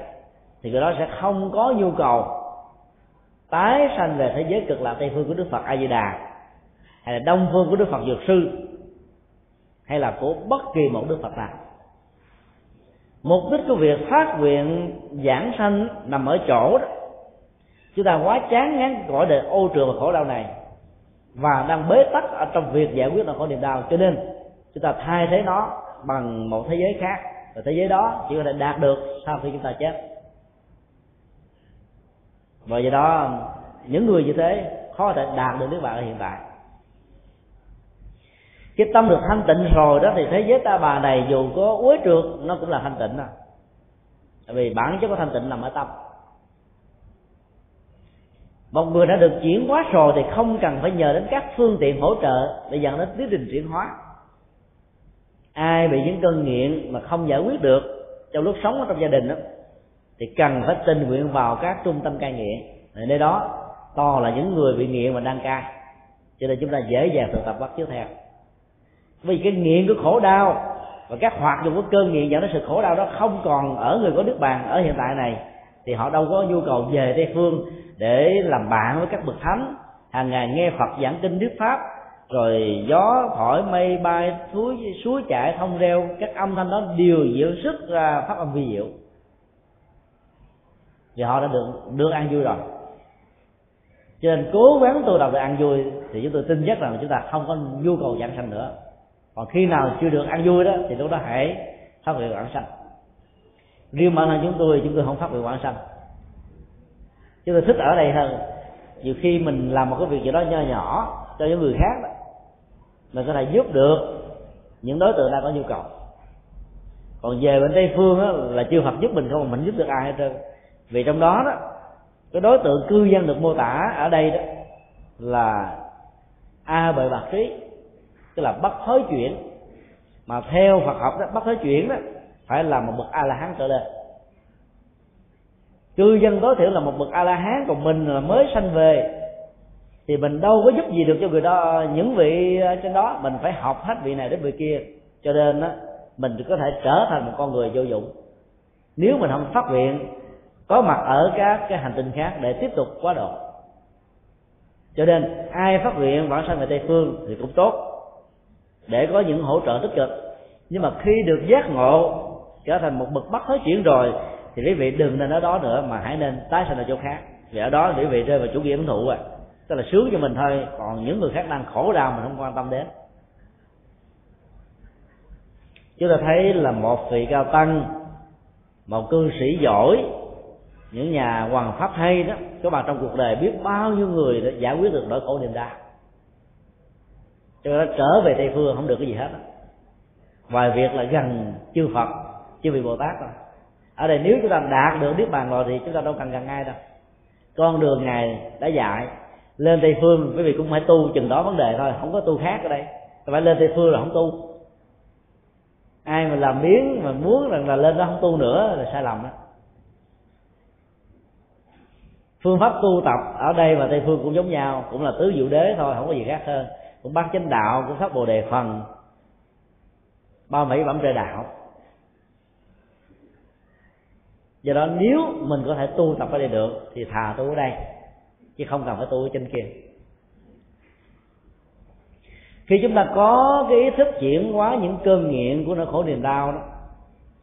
thì người đó sẽ không có nhu cầu tái sanh về thế giới cực lạc tây phương của đức phật a di đà hay là đông phương của đức phật dược sư, hay là của bất kỳ một đức phật nào. Mục đích của việc phát nguyện giảng sanh nằm ở chỗ đó. Chúng ta quá chán ngán cõi đời ô trường và khổ đau này, và đang bế tắc ở trong việc giải quyết nỗi khổ niềm đau. Cho nên, chúng ta thay thế nó bằng một thế giới khác. Và thế giới đó chỉ có thể đạt được sau khi chúng ta chết và do đó, những người như thế khó thể đạt được nước bạn ở hiện tại. Cái tâm được thanh tịnh rồi đó thì thế giới ta bà này dù có uế trượt, nó cũng là thanh tịnh à tại vì bản chất của thanh tịnh nằm ở tâm. Một người đã được chuyển hóa rồi thì không cần phải nhờ đến các phương tiện hỗ trợ để dẫn đến tiến trình chuyển hóa. Ai bị những cơn nghiện mà không giải quyết được trong lúc sống ở trong gia đình đó thì cần phải tình nguyện vào các trung tâm cai nghiện. Nơi đó, to là những người bị nghiện mà đang cai. Cho nên chúng ta dễ dàng thực tập bắt chước theo. Vì cái nghiện của khổ đau và các hoạt dụng của cơn nghiện dẫn đến sự khổ đau đó không còn ở người có nước bàn ở hiện tại này, thì họ đâu có nhu cầu về tây phương để làm bạn với các bậc thánh. Hàng ngày nghe phật giảng kinh Đức pháp, rồi gió, thổi mây, bay, suối suối chảy, thông reo, các âm thanh đó đều diệu sức ra pháp âm vi diệu vì họ đã được được ăn vui rồi. Cho nên cố gắng tu tập để ăn vui thì chúng tôi tin chắc rằng chúng ta không có nhu cầu giảng sanh nữa. Còn khi nào chưa được ăn vui đó thì lúc đó hãy phát nguyện quảng sanh. Riêng bản thân chúng tôi chúng tôi không phát nguyện quảng sanh. Chúng tôi thích ở đây hơn. Nhiều khi mình làm một cái việc gì đó nho nhỏ cho những người khác đó mình có thể giúp được những đối tượng đang có nhu cầu. Còn về bên tây phương đó, là chưa phật giúp mình không mà mình giúp được ai hết trơn vì trong đó đó, cái đối tượng cư dân được mô tả ở đây đó là a bệ bạc trí tức là bất thối chuyển. Mà theo Phật học đó bất thối chuyển đó phải là một bậc a la hán trở lên. Cư dân tối thiểu là một bậc a la hán còn mình là mới sanh về. Thì mình đâu có giúp gì được cho người đó, những vị trên đó. Mình phải học hết vị này đến vị kia. Cho nên đó mình có thể trở thành một con người vô dụng. Nếu mình không phát nguyện có mặt ở các cái hành tinh khác để tiếp tục quá độ. Cho nên, ai phát nguyện vãng sanh về tây phương thì cũng tốt, để có những hỗ trợ tích cực. Nhưng mà khi được giác ngộ, trở thành một bậc bắt hết chuyển rồi, thì quý vị đừng nên ở đó nữa mà hãy nên tái sanh ở chỗ khác. Vì ở đó quý vị rơi vào chủ nghĩa ấn thụ à. Tức là sướng cho mình thôi, còn những người khác đang khổ đau mình không quan tâm đến. Chúng ta thấy là một vị cao tăng, một cư sĩ giỏi những nhà hoàng pháp hay đó, các bạn trong cuộc đời biết bao nhiêu người đã giải quyết được nỗi khổ niềm đau. Cho nên trở về tây phương không được cái gì hết ngoài việc là gần chư phật, chư vị bồ tát rồi ở đây nếu chúng ta đạt được niết bàn rồi thì chúng ta đâu cần gần ai đâu. Con đường ngài đã dạy, lên tây phương quý vị cũng phải tu chừng đó vấn đề thôi, không có tu khác ở đây. Phải lên tây phương là không tu. Ai mà làm biến mà muốn rằng là lên đó không tu nữa là sai lầm đó phương pháp tu tập ở đây và tây phương cũng giống nhau, cũng là tứ diệu đế thôi, không có gì khác hơn. Cũng bát chánh đạo, cũng pháp bồ đề phần, ba mỹ bẩm trời đạo. Do đó nếu mình có thể tu tập ở đây được, thì thà tu ở đây, chứ không cần phải tu ở trên kia. Khi chúng ta có cái ý thức chuyển hóa những cơn nghiện của nỗi khổ niềm đau đó,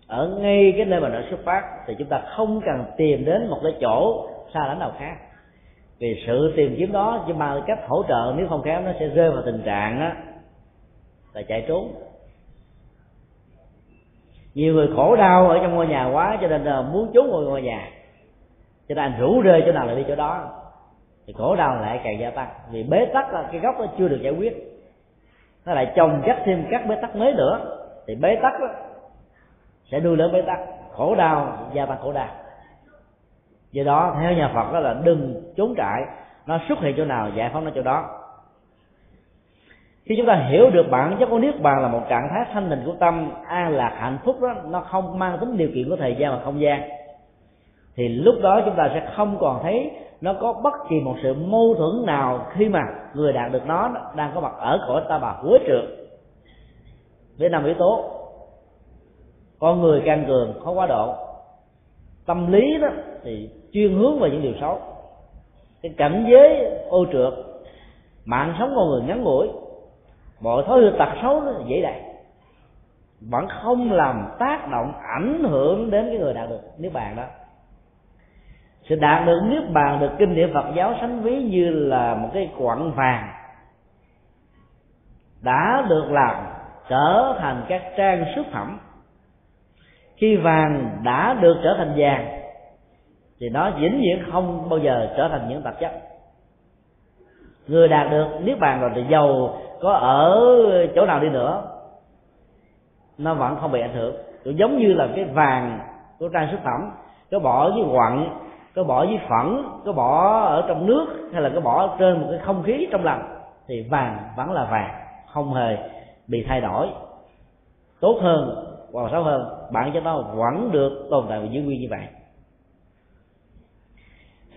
ở ngay cái nơi mà nó xuất phát, thì chúng ta không cần tìm đến một cái chỗ xa lãnh nào khác. Vì sự tìm kiếm đó chỉ mà cách hỗ trợ nếu không khéo nó sẽ rơi vào tình trạng đó, là chạy trốn. Nhiều người khổ đau ở trong ngôi nhà quá cho nên là muốn trốn ngôi ngôi nhà. Cho nên anh rủ rê chỗ nào là đi chỗ đó. Thì khổ đau lại càng gia tăng. Vì bế tắc là cái gốc nó chưa được giải quyết. Nó lại chồng chất thêm các bế tắc mới nữa. Thì bế tắc đó sẽ nuôi lớn bế tắc. Khổ đau gia tăng khổ đau do đó, theo nhà phật đó là đừng trốn trại. Nó xuất hiện chỗ nào, giải phóng nó chỗ đó. Khi chúng ta hiểu được bản chất của niết bàn là một trạng thái thanh tịnh của tâm an lạc hạnh phúc đó, nó không mang tính điều kiện của thời gian và không gian. Thì lúc đó chúng ta sẽ không còn thấy nó có bất kỳ một sự mâu thuẫn nào khi mà người đạt được nó đang có mặt ở cõi ta bà hối trượt với năm yếu tố, con người can cường, khó quá độ tâm lý đó thì chuyên hướng vào những điều xấu. Cái cảnh giới ô trượt, mạng sống con người ngắn ngủi, mọi thói hư tật xấu nó dễ đạt. Vẫn không làm tác động, ảnh hưởng đến cái người đạt được niết bàn đó. Sự đạt được niết bàn được kinh điển phật giáo sánh ví như là một cái quặng vàng đã được làm trở thành các trang sức phẩm khi vàng đã được trở thành vàng, thì nó vĩnh viễn không bao giờ trở thành những tạp chất. Người đạt được niết bàn rồi thì giàu có ở chỗ nào đi nữa, nó vẫn không bị ảnh hưởng. Cũng giống như là cái vàng của trang sức phẩm có bỏ với quặng có bỏ với phẫn có bỏ ở trong nước, hay là có bỏ trên một cái không khí trong lành, thì vàng vẫn là vàng, không hề bị thay đổi. Tốt hơn hoặc xấu hơn bản chất nó vẫn được tồn tại và giữ nguyên như vậy.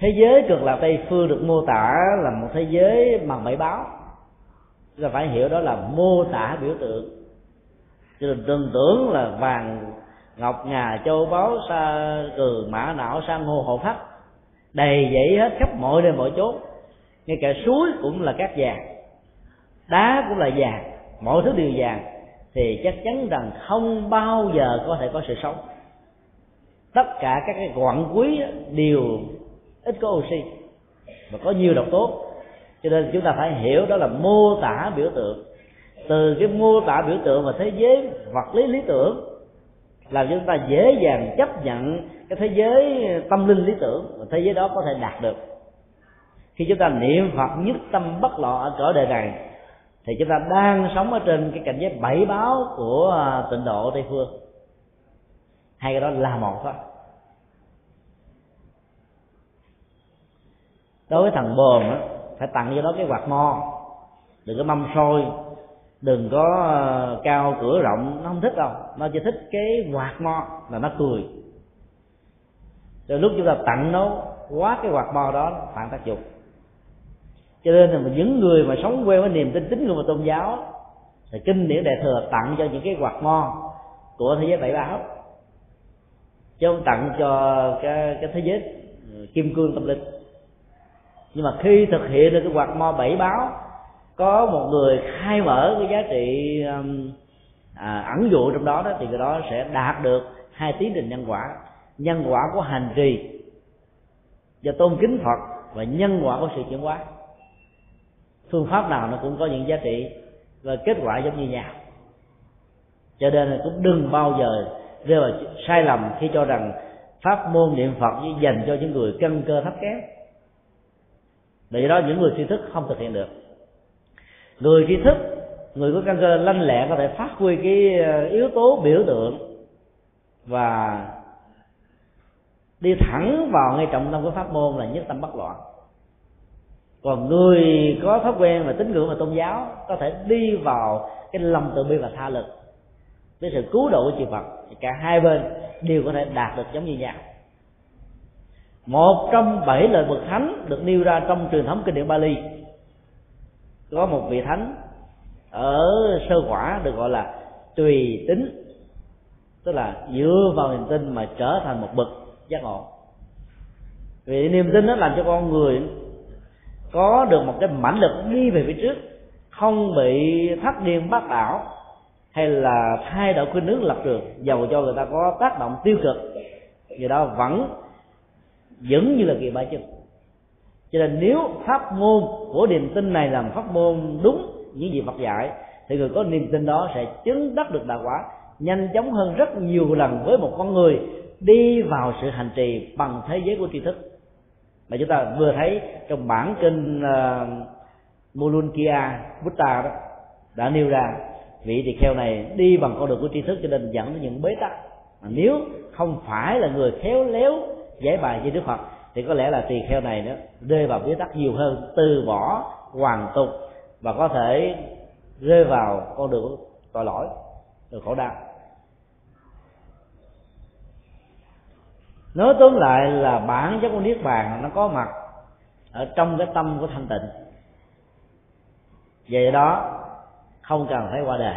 Thế giới cực lạc tây phương được mô tả là một thế giới bằng bảy báo. Chúng ta phải hiểu đó là mô tả biểu tượng. Chứ đừng tưởng tưởng là vàng, ngọc, ngà, châu, báu, sa, cừ, mã, não, san hô, hộ phách đầy dẫy hết khắp mọi nơi, mọi chốn. Ngay cả suối cũng là cát vàng. Đá cũng là vàng. Mọi thứ đều vàng thì chắc chắn rằng không bao giờ có thể có sự sống. Tất cả các cái quặng quý đều ít có oxy và có nhiều độc tố. Cho nên chúng ta phải hiểu đó là mô tả biểu tượng. Từ cái mô tả biểu tượng và thế giới vật lý lý tưởng làm chúng ta dễ dàng chấp nhận cái thế giới tâm linh lý tưởng và thế giới đó có thể đạt được. Khi chúng ta niệm phật nhất tâm bất loạn ở cõi đời này thì chúng ta đang sống ở trên cái cảnh giới bảy báo của à, tịnh độ tây phương. Hai cái đó là một thôi. Đối với thằng bồn á, phải tặng cho nó cái quạt mo. Đừng có mâm sôi đừng có à, cao cửa rộng. Nó không thích đâu. Nó chỉ thích cái quạt mo là nó cười. Rồi lúc chúng ta tặng nó quá cái quạt mo đó phản tác dụng cho nên là những người mà sống quen với niềm tin tín ngưỡng và tôn giáo thì kinh điển đại thừa tặng cho những cái quạt mo của thế giới bảy báo. Chứ không tặng cho cái, cái thế giới ừ, kim cương tâm linh. Nhưng mà khi thực hiện được cái quạt mo bảy báo có một người khai mở cái giá trị um, à, ẩn dụ trong đó đó thì cái đó sẽ đạt được hai tiến trình nhân quả. Nhân quả của hành trì và tôn kính phật và nhân quả của sự chuyển hóa phương pháp nào nó cũng có những giá trị và kết quả giống như nhau. Cho nên là cũng đừng bao giờ rơi vào sai lầm khi cho rằng pháp môn niệm phật chỉ dành cho những người căn cơ thấp kém. Vì đó, những người tri thức không thực hiện được. Người tri thức, người có căn cơ lanh lẹ có thể phát huy cái ờ, yếu tố biểu tượng và đi thẳng vào ngay trọng tâm của pháp môn là nhất tâm bất loạn còn người có thói quen và tín ngưỡng và tôn giáo có thể đi vào cái lòng từ bi và tha lực với sự cứu độ của chư Phật. Thì cả hai bên đều có thể đạt được giống như nhau. Một trong bảy lời bậc thánh được nêu ra trong truyền thống kinh điển Bali. Có một vị thánh ở sơ quả được gọi là tùy tính tức là dựa vào niềm tin mà trở thành một bậc giác ngộ. Vì niềm tin nó làm cho con người có được một cái mãnh lực đi về phía trước, không bị thất điên bác đảo, hay là thay đổi khuynh hướng lập trường, dầu cho người ta có tác động tiêu cực người đó vẫn vẫn như là kỳ ba chân. Cho nên nếu pháp môn của niềm tin này làm pháp môn đúng những gì Phật dạy, thì người có niềm tin đó sẽ chứng đắc được đạo quả nhanh chóng hơn rất nhiều lần với một con người đi vào sự hành trì bằng thế giới của tri thức mà chúng ta vừa thấy trong bản kinh ờ, uh, Mulunkia Buddha đó đã nêu ra vị tỳ kheo này đi bằng con đường của tri thức cho nên dẫn đến những bế tắc. Mà nếu không phải là người khéo léo giải bài với Đức Phật thì có lẽ là tỳ kheo này đó rơi vào bế tắc nhiều hơn từ bỏ hoàn tục và có thể rơi vào con đường tội lỗi được khổ đau. Nói tóm lại là bản chất của niết bàn nó có mặt ở trong cái tâm của thanh tịnh. Vậy đó, không cần phải qua đời.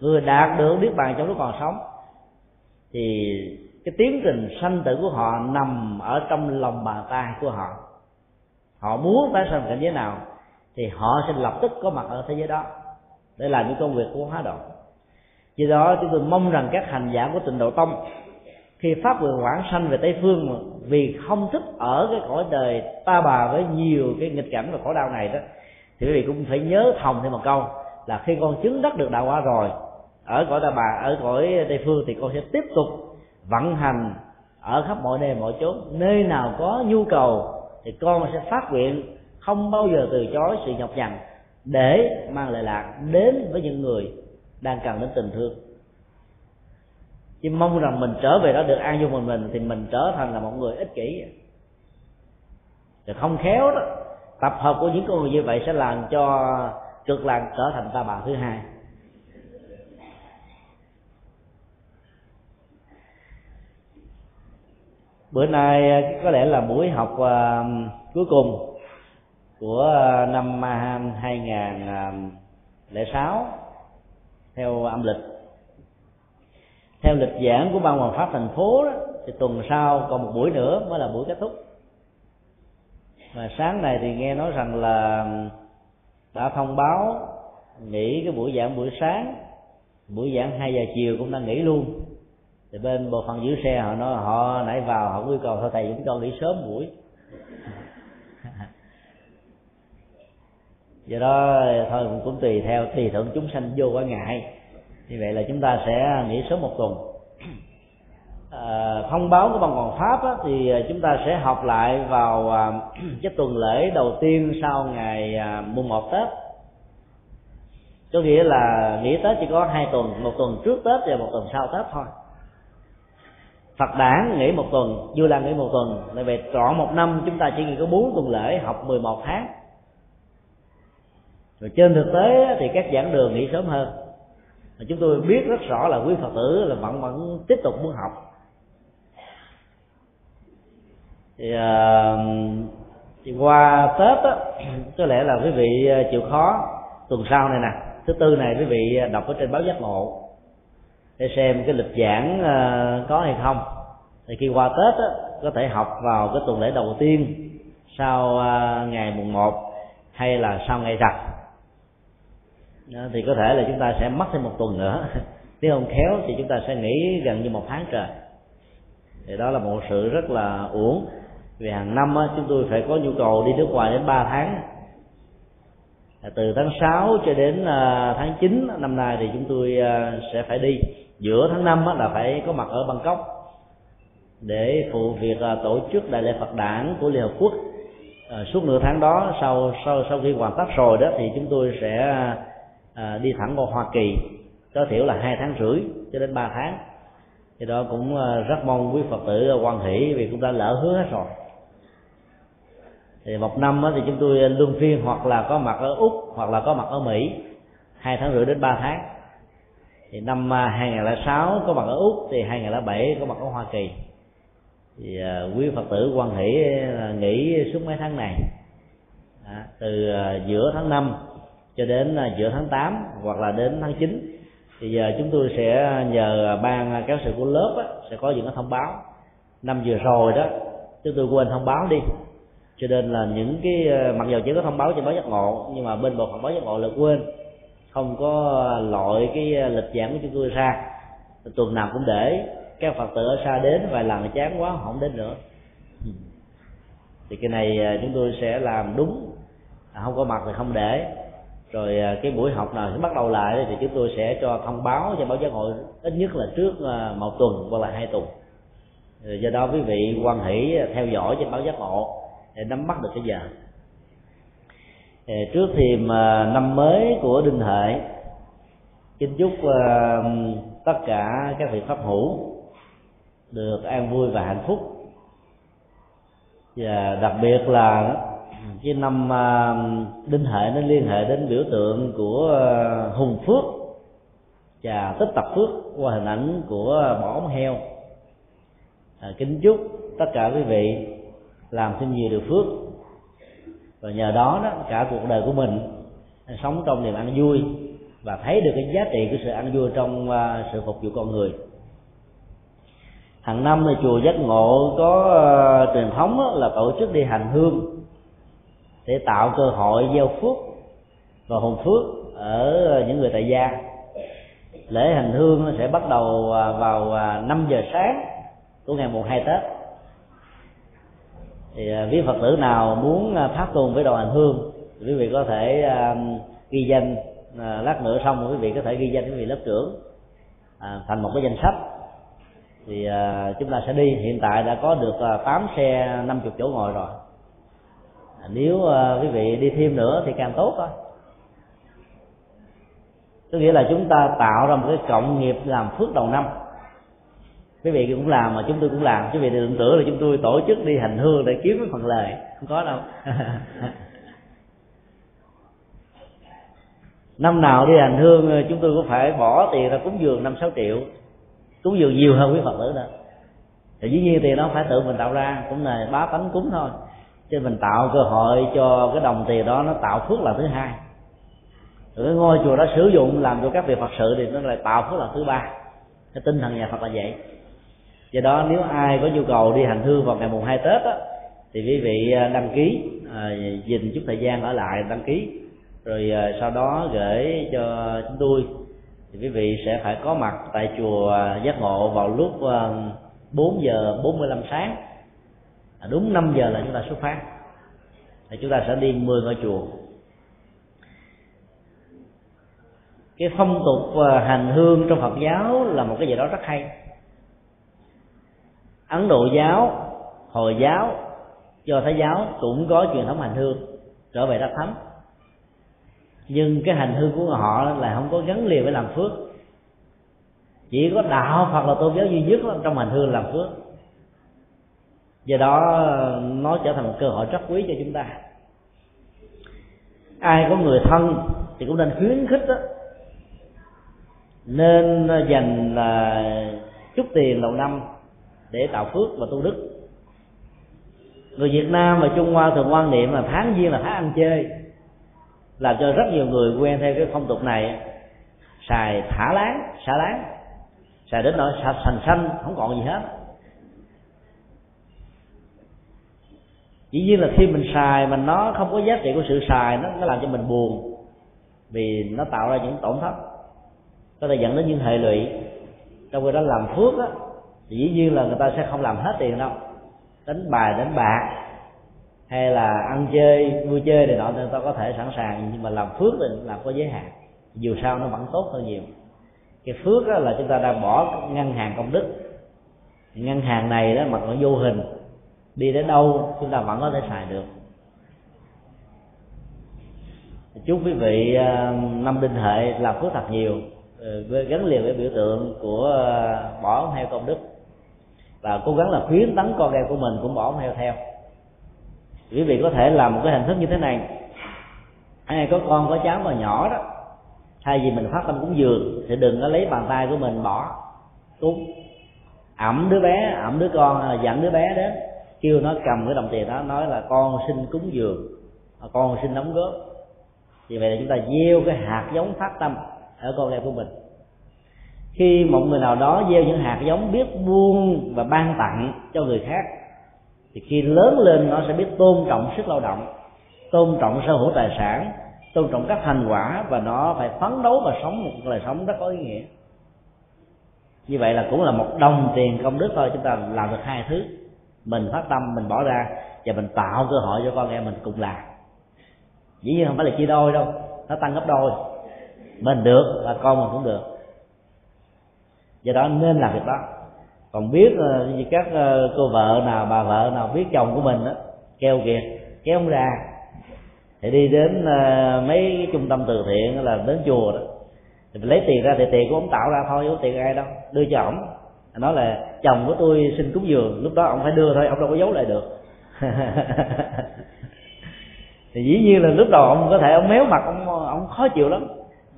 Người đạt được niết bàn trong lúc còn sống, thì cái tiến trình sanh tử của họ nằm ở trong lòng bàn tay của họ. Họ muốn tái sanh cảnh giới nào, thì họ sẽ lập tức có mặt ở thế giới đó để làm những công việc của hóa độ. Do đó, chúng tôi mong rằng các hành giả của tịnh độ tông khi pháp vừa quảng sanh về tây phương mà vì không thích ở cái cõi đời ta bà với nhiều cái nghịch cảnh và khổ đau này đó, thì quý vị cũng phải nhớ thòng thêm một câu là khi con chứng đắc được đạo quả rồi, ở cõi ta bà, ở cõi tây phương thì con sẽ tiếp tục vận hành ở khắp mọi nơi mọi chốn. Nơi nào có nhu cầu thì con sẽ phát nguyện không bao giờ từ chối sự nhọc nhằn để mang lại lạc đến với những người đang cần đến tình thương chỉ mong rằng mình trở về đó được an vui một mình, thì mình trở thành là một người ích kỷ. Thì không khéo đó, tập hợp của những con người như vậy sẽ làm cho cực làng trở thành ta bà thứ hai. Bữa nay ờ, có lẽ là buổi học ờ, cuối cùng của ờ, năm 2006 theo âm lịch theo lịch giảng của ban hoàng pháp thành phố đó, thì tuần sau còn một buổi nữa mới là buổi kết thúc. Và sáng này thì nghe nói rằng là đã thông báo nghỉ cái buổi giảng buổi sáng buổi giảng hai giờ chiều cũng đang nghỉ luôn. Thì bên bộ phận giữ xe họ nói họ nãy vào họ yêu cầu thôi thầy chúng con nghỉ sớm buổi. Do đó thôi cũng tùy theo tùy thuận chúng sanh vô quá ngại như vậy là chúng ta sẽ nghỉ sớm một tuần. À, thông báo của ban hoàng pháp á, thì à, chúng ta sẽ học lại vào à, cái tuần lễ đầu tiên sau ngày à, mùng một tết. Có nghĩa là nghỉ tết chỉ có hai tuần một tuần trước tết và một tuần sau tết thôi. Phật đản nghỉ một tuần, Du Lan nghỉ một tuần. Lại về trọn một năm chúng ta chỉ nghỉ có bốn tuần lễ học 11 tháng. Rồi trên thực tế thì các giảng đường nghỉ sớm hơn mà chúng tôi biết rất rõ là quý phật tử là vẫn vẫn tiếp tục muốn học. Thì, uh, thì qua tết á có lẽ là quý vị à, chịu khó tuần sau này nè thứ tư này quý vị à, đọc ở trên báo giác ngộ để xem cái lịch giảng uh, có hay không. Thì khi qua tết á, có thể học vào cái tuần lễ đầu tiên sau uh, ngày mùng một hay là sau ngày rằm thì có thể là chúng ta sẽ mất thêm một tuần nữa. Nếu không khéo thì chúng ta sẽ nghỉ gần như một tháng trời. Thì đó là một sự rất là uổng. Vì hàng năm á, chúng tôi phải có nhu cầu đi nước ngoài đến 3 tháng. Từ tháng 6 cho đến à, tháng 9 năm nay thì chúng tôi à, sẽ phải đi. Giữa tháng 5 là phải có mặt ở Bangkok để phụ việc à, tổ chức đại lễ Phật đản của Liên Hợp Quốc. Suốt nửa tháng đó sau sau sau khi hoàn tất rồi đó thì chúng tôi sẽ à, đi thẳng qua hoa kỳ tối thiểu là hai tháng rưỡi cho đến ba tháng. Thì đó cũng à, rất mong quý phật tử quan hỷ vì cũng đã lỡ hứa hết rồi. Thì một năm thì chúng tôi luân phiên hoặc là có mặt ở úc hoặc là có mặt ở mỹ hai tháng rưỡi đến ba tháng. Thì năm à, 2006 có mặt ở úc thì 2007 có mặt ở hoa kỳ. Thì à, quý phật tử quan hỷ nghỉ suốt mấy tháng này. À, từ giữa tháng 5 cho đến à, giữa tháng 8 hoặc là đến tháng 9 thì giờ chúng tôi sẽ nhờ ban kéo sự của lớp á, sẽ có những cái thông báo. Năm vừa rồi đó chúng tôi quên thông báo đi. Cho nên là những cái à, mặc dù chỉ có thông báo trên báo giác ngộ nhưng mà bên bộ phận báo giác ngộ là quên. Không có loại cái à, lịch giảng của chúng tôi ra. Tuần nào cũng để các phật tử ở xa đến vài lần chán quá không đến nữa. Thì cái này chúng tôi sẽ làm đúng. Không có mặt thì không để rồi à, cái buổi học nào sẽ bắt đầu lại thì chúng tôi sẽ cho thông báo cho báo giáo hội, ít nhất là trước à, một tuần hoặc là hai tuần. Do đó quý vị quan hỷ à, theo dõi trên báo giác ngộ để nắm bắt được cái giờ. Trước thềm năm mới của đinh hệ, kính chúc tất cả các vị pháp hữu được an vui và hạnh phúc. Và đặc biệt là cái năm à, đinh hệ nó liên hệ đến biểu tượng của à, hùng phước và tích tập phước qua hình ảnh của bỏ ống heo. À, kính chúc tất cả quý vị làm thêm nhiều điều phước. Và nhờ đó đó cả cuộc đời của mình sống trong niềm ăn vui và thấy được cái giá trị của sự ăn vui trong à, sự phục vụ con người. Hàng năm thì chùa giác ngộ có uh, truyền thống là tổ chức đi hành hương để tạo cơ hội gieo phước và hồn phước ở những người tại gia. Lễ hành hương sẽ bắt đầu à, vào à, 5 giờ sáng của ngày mùng hai tết. Thì à, quý phật tử nào muốn phát tuần với đoàn hành hương, quý vị có thể ghi danh lát nữa xong quý vị có thể ghi danh quý vị lớp trưởng thành một cái danh sách. Thì chúng ta sẽ đi. Hiện tại đã có được 8 xe 50 chỗ ngồi rồi. À, nếu uh, quý vị đi thêm nữa thì càng tốt thôi. Có nghĩa là chúng ta tạo ra một cái cộng nghiệp làm phước đầu năm. Quý vị cũng làm mà chúng tôi cũng làm. Quý vị đừng tưởng là chúng tôi tổ chức đi hành hương để kiếm cái phần lời. Không có đâu. Năm nào đi hành hương à, chúng tôi cũng phải bỏ tiền ra cúng dường năm sáu triệu. Cúng dường nhiều hơn quý phật tử nữa thì dĩ nhiên tiền nó phải tự mình tạo ra cũng là bá tánh cúng thôi cho mình tạo cơ hội cho cái đồng tiền đó nó tạo phước là thứ hai. Rồi cái ngôi chùa đó sử dụng làm cho các việc phật sự thì nó lại tạo phước là thứ ba. Cái tinh thần nhà phật là vậy. Do đó nếu ai có nhu cầu đi hành hương vào ngày mùng hai tết á, thì quý vị à, đăng ký à, dành chút thời gian ở lại đăng ký. Rồi à, sau đó gửi cho chúng tôi, thì quý vị sẽ phải có mặt tại chùa giác ngộ vào lúc 4 giờ 45 sáng đúng 5 giờ là chúng ta xuất phát. Thì chúng ta sẽ đi 10 ngôi chùa. Cái phong tục ờ, hành hương trong Phật giáo là một cái gì đó rất hay. Ấn Độ giáo, Hồi giáo, Do Thái giáo cũng có truyền thống hành hương, trở về đất thấm nhưng cái hành hương của họ là không có gắn liền với làm phước. Chỉ có đạo phật là tôn giáo duy nhất trong hành hương làm phước do đó, nó trở thành một cơ hội rất quý cho chúng ta. Ai có người thân thì cũng nên khuyến khích đó. Nên ờ, dành là chút tiền đầu năm để tạo phước và tu đức. Người việt nam và trung hoa thường quan niệm là tháng giêng là tháng ăn chơi, làm cho rất nhiều người quen theo cái phong tục này. Xài thả láng, xả láng, xài đến nỗi sạch sành xanh không còn gì hết. Dĩ nhiên là khi mình xài mà nó không có giá trị của sự xài, nó nó làm cho mình buồn. Vì nó tạo ra những tổn thất. Có thể dẫn đến những hệ lụy. Trong khi đó làm phước á, thì dĩ nhiên là người ta sẽ không làm hết tiền đâu. Đánh bài, đánh bạc, hay là ăn chơi, vui chơi này nọ người ta có thể sẵn sàng. Nhưng mà làm phước thì làm có giới hạn. Dù sao nó vẫn tốt hơn nhiều. Cái phước đó là chúng ta đang bỏ ngân hàng công đức. Ngân hàng này đó mà nó vô hình đi đến đâu, chúng ta vẫn có thể xài được. Chúc quý vị ờ, năm đinh hệ làm phước thật nhiều ờ, với gắn liền với biểu tượng của ờ, bỏ bỏ heo công đức. Và cố gắng là khuyến tấn con em của mình cũng bỏ heo theo. Quý vị có thể làm một cái hình thức như thế này. Ai có con, có cháu mà nhỏ đó, thay vì mình phát tâm cúng dường, thì đừng có lấy bàn tay của mình bỏ. Cúng. Ẩm đứa bé, ẩm đứa con à, dẫn đứa bé đến kêu nó cầm cái đồng tiền đó, nói là con xin cúng dường à, con xin đóng góp. Vì vậy là chúng ta gieo cái hạt giống phát tâm ở con em của mình. Khi một người nào đó gieo những hạt giống biết buông và ban tặng cho người khác, thì khi lớn lên nó sẽ biết tôn trọng sức lao động, tôn trọng sở hữu tài sản, tôn trọng các thành quả và nó phải phấn đấu và sống một đời sống rất có ý nghĩa. Như vậy là cũng là một đồng tiền công đức thôi, chúng ta làm được hai thứ mình phát tâm, mình bỏ ra và mình tạo cơ hội cho con em mình cùng làm. Dĩ nhiên không phải là chia đôi đâu, nó tăng gấp đôi. Mình được và con mình cũng được. Do đó nên làm việc đó. Còn biết ờ, như các ờ, cô vợ nào, bà vợ nào biết chồng của mình đó kêu kiệt, kéo không ra. Thì đi đến ờ, mấy cái trung tâm từ thiện là đến chùa đó. Thì lấy tiền ra thì tiền của ông tạo ra thôi có tiền ai đâu. Đưa cho ổng nói là chồng của tôi xin cúng dường, lúc đó ông phải đưa thôi, ông đâu có giấu lại được. Thì dĩ nhiên là lúc đầu ông có thể, ông méo mặt, ông ông khó chịu lắm.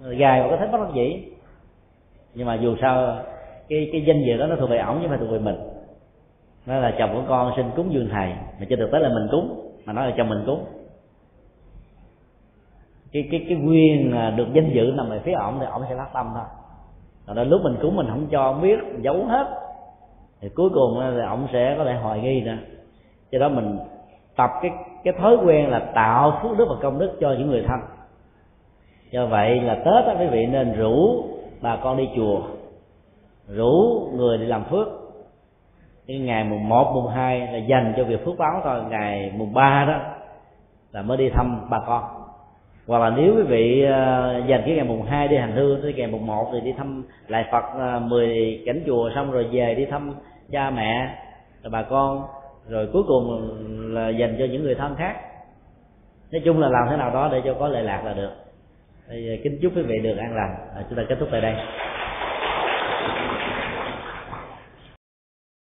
Gài và có thấy bất đắc dĩ. Nhưng mà dù sao, cái cái danh dự đó nó thuộc về ổng chứ không phải thuộc về mình. Nó là chồng của con xin cúng dường thầy, mà trên thực tế là mình cúng, mà nói là chồng mình cúng. Cái cái cái quyền à, được danh dự nằm ở phía ổng thì ổng sẽ phát tâm thôi còn ra lúc mình cúng mình không cho, không biết mình giấu hết. Thì cuối cùng là ông sẽ có thể hoài nghi nữa cho đó mình tập cái cái thói quen là tạo phước đức và công đức cho những người thân. Do vậy là tết á, quý vị nên rủ bà con đi chùa. Rủ người đi làm phước. Cái ngày mùng một, mùng hai là dành cho việc phước báo thôi. Ngày mùng ba đó là mới đi thăm bà con hoặc là nếu quý vị ờ, dành cái ngày mùng 2 đi hành hương, tới ngày mùng 1 thì đi thăm lại Phật ờ, 10 cảnh chùa xong rồi về đi thăm cha mẹ, rồi bà con, rồi cuối cùng là dành cho những người thân khác. Nói chung là làm thế nào đó để cho có lệ lạc là được. Thì ờ, kính chúc quý vị được an lành. Chúng ta kết thúc tại đây.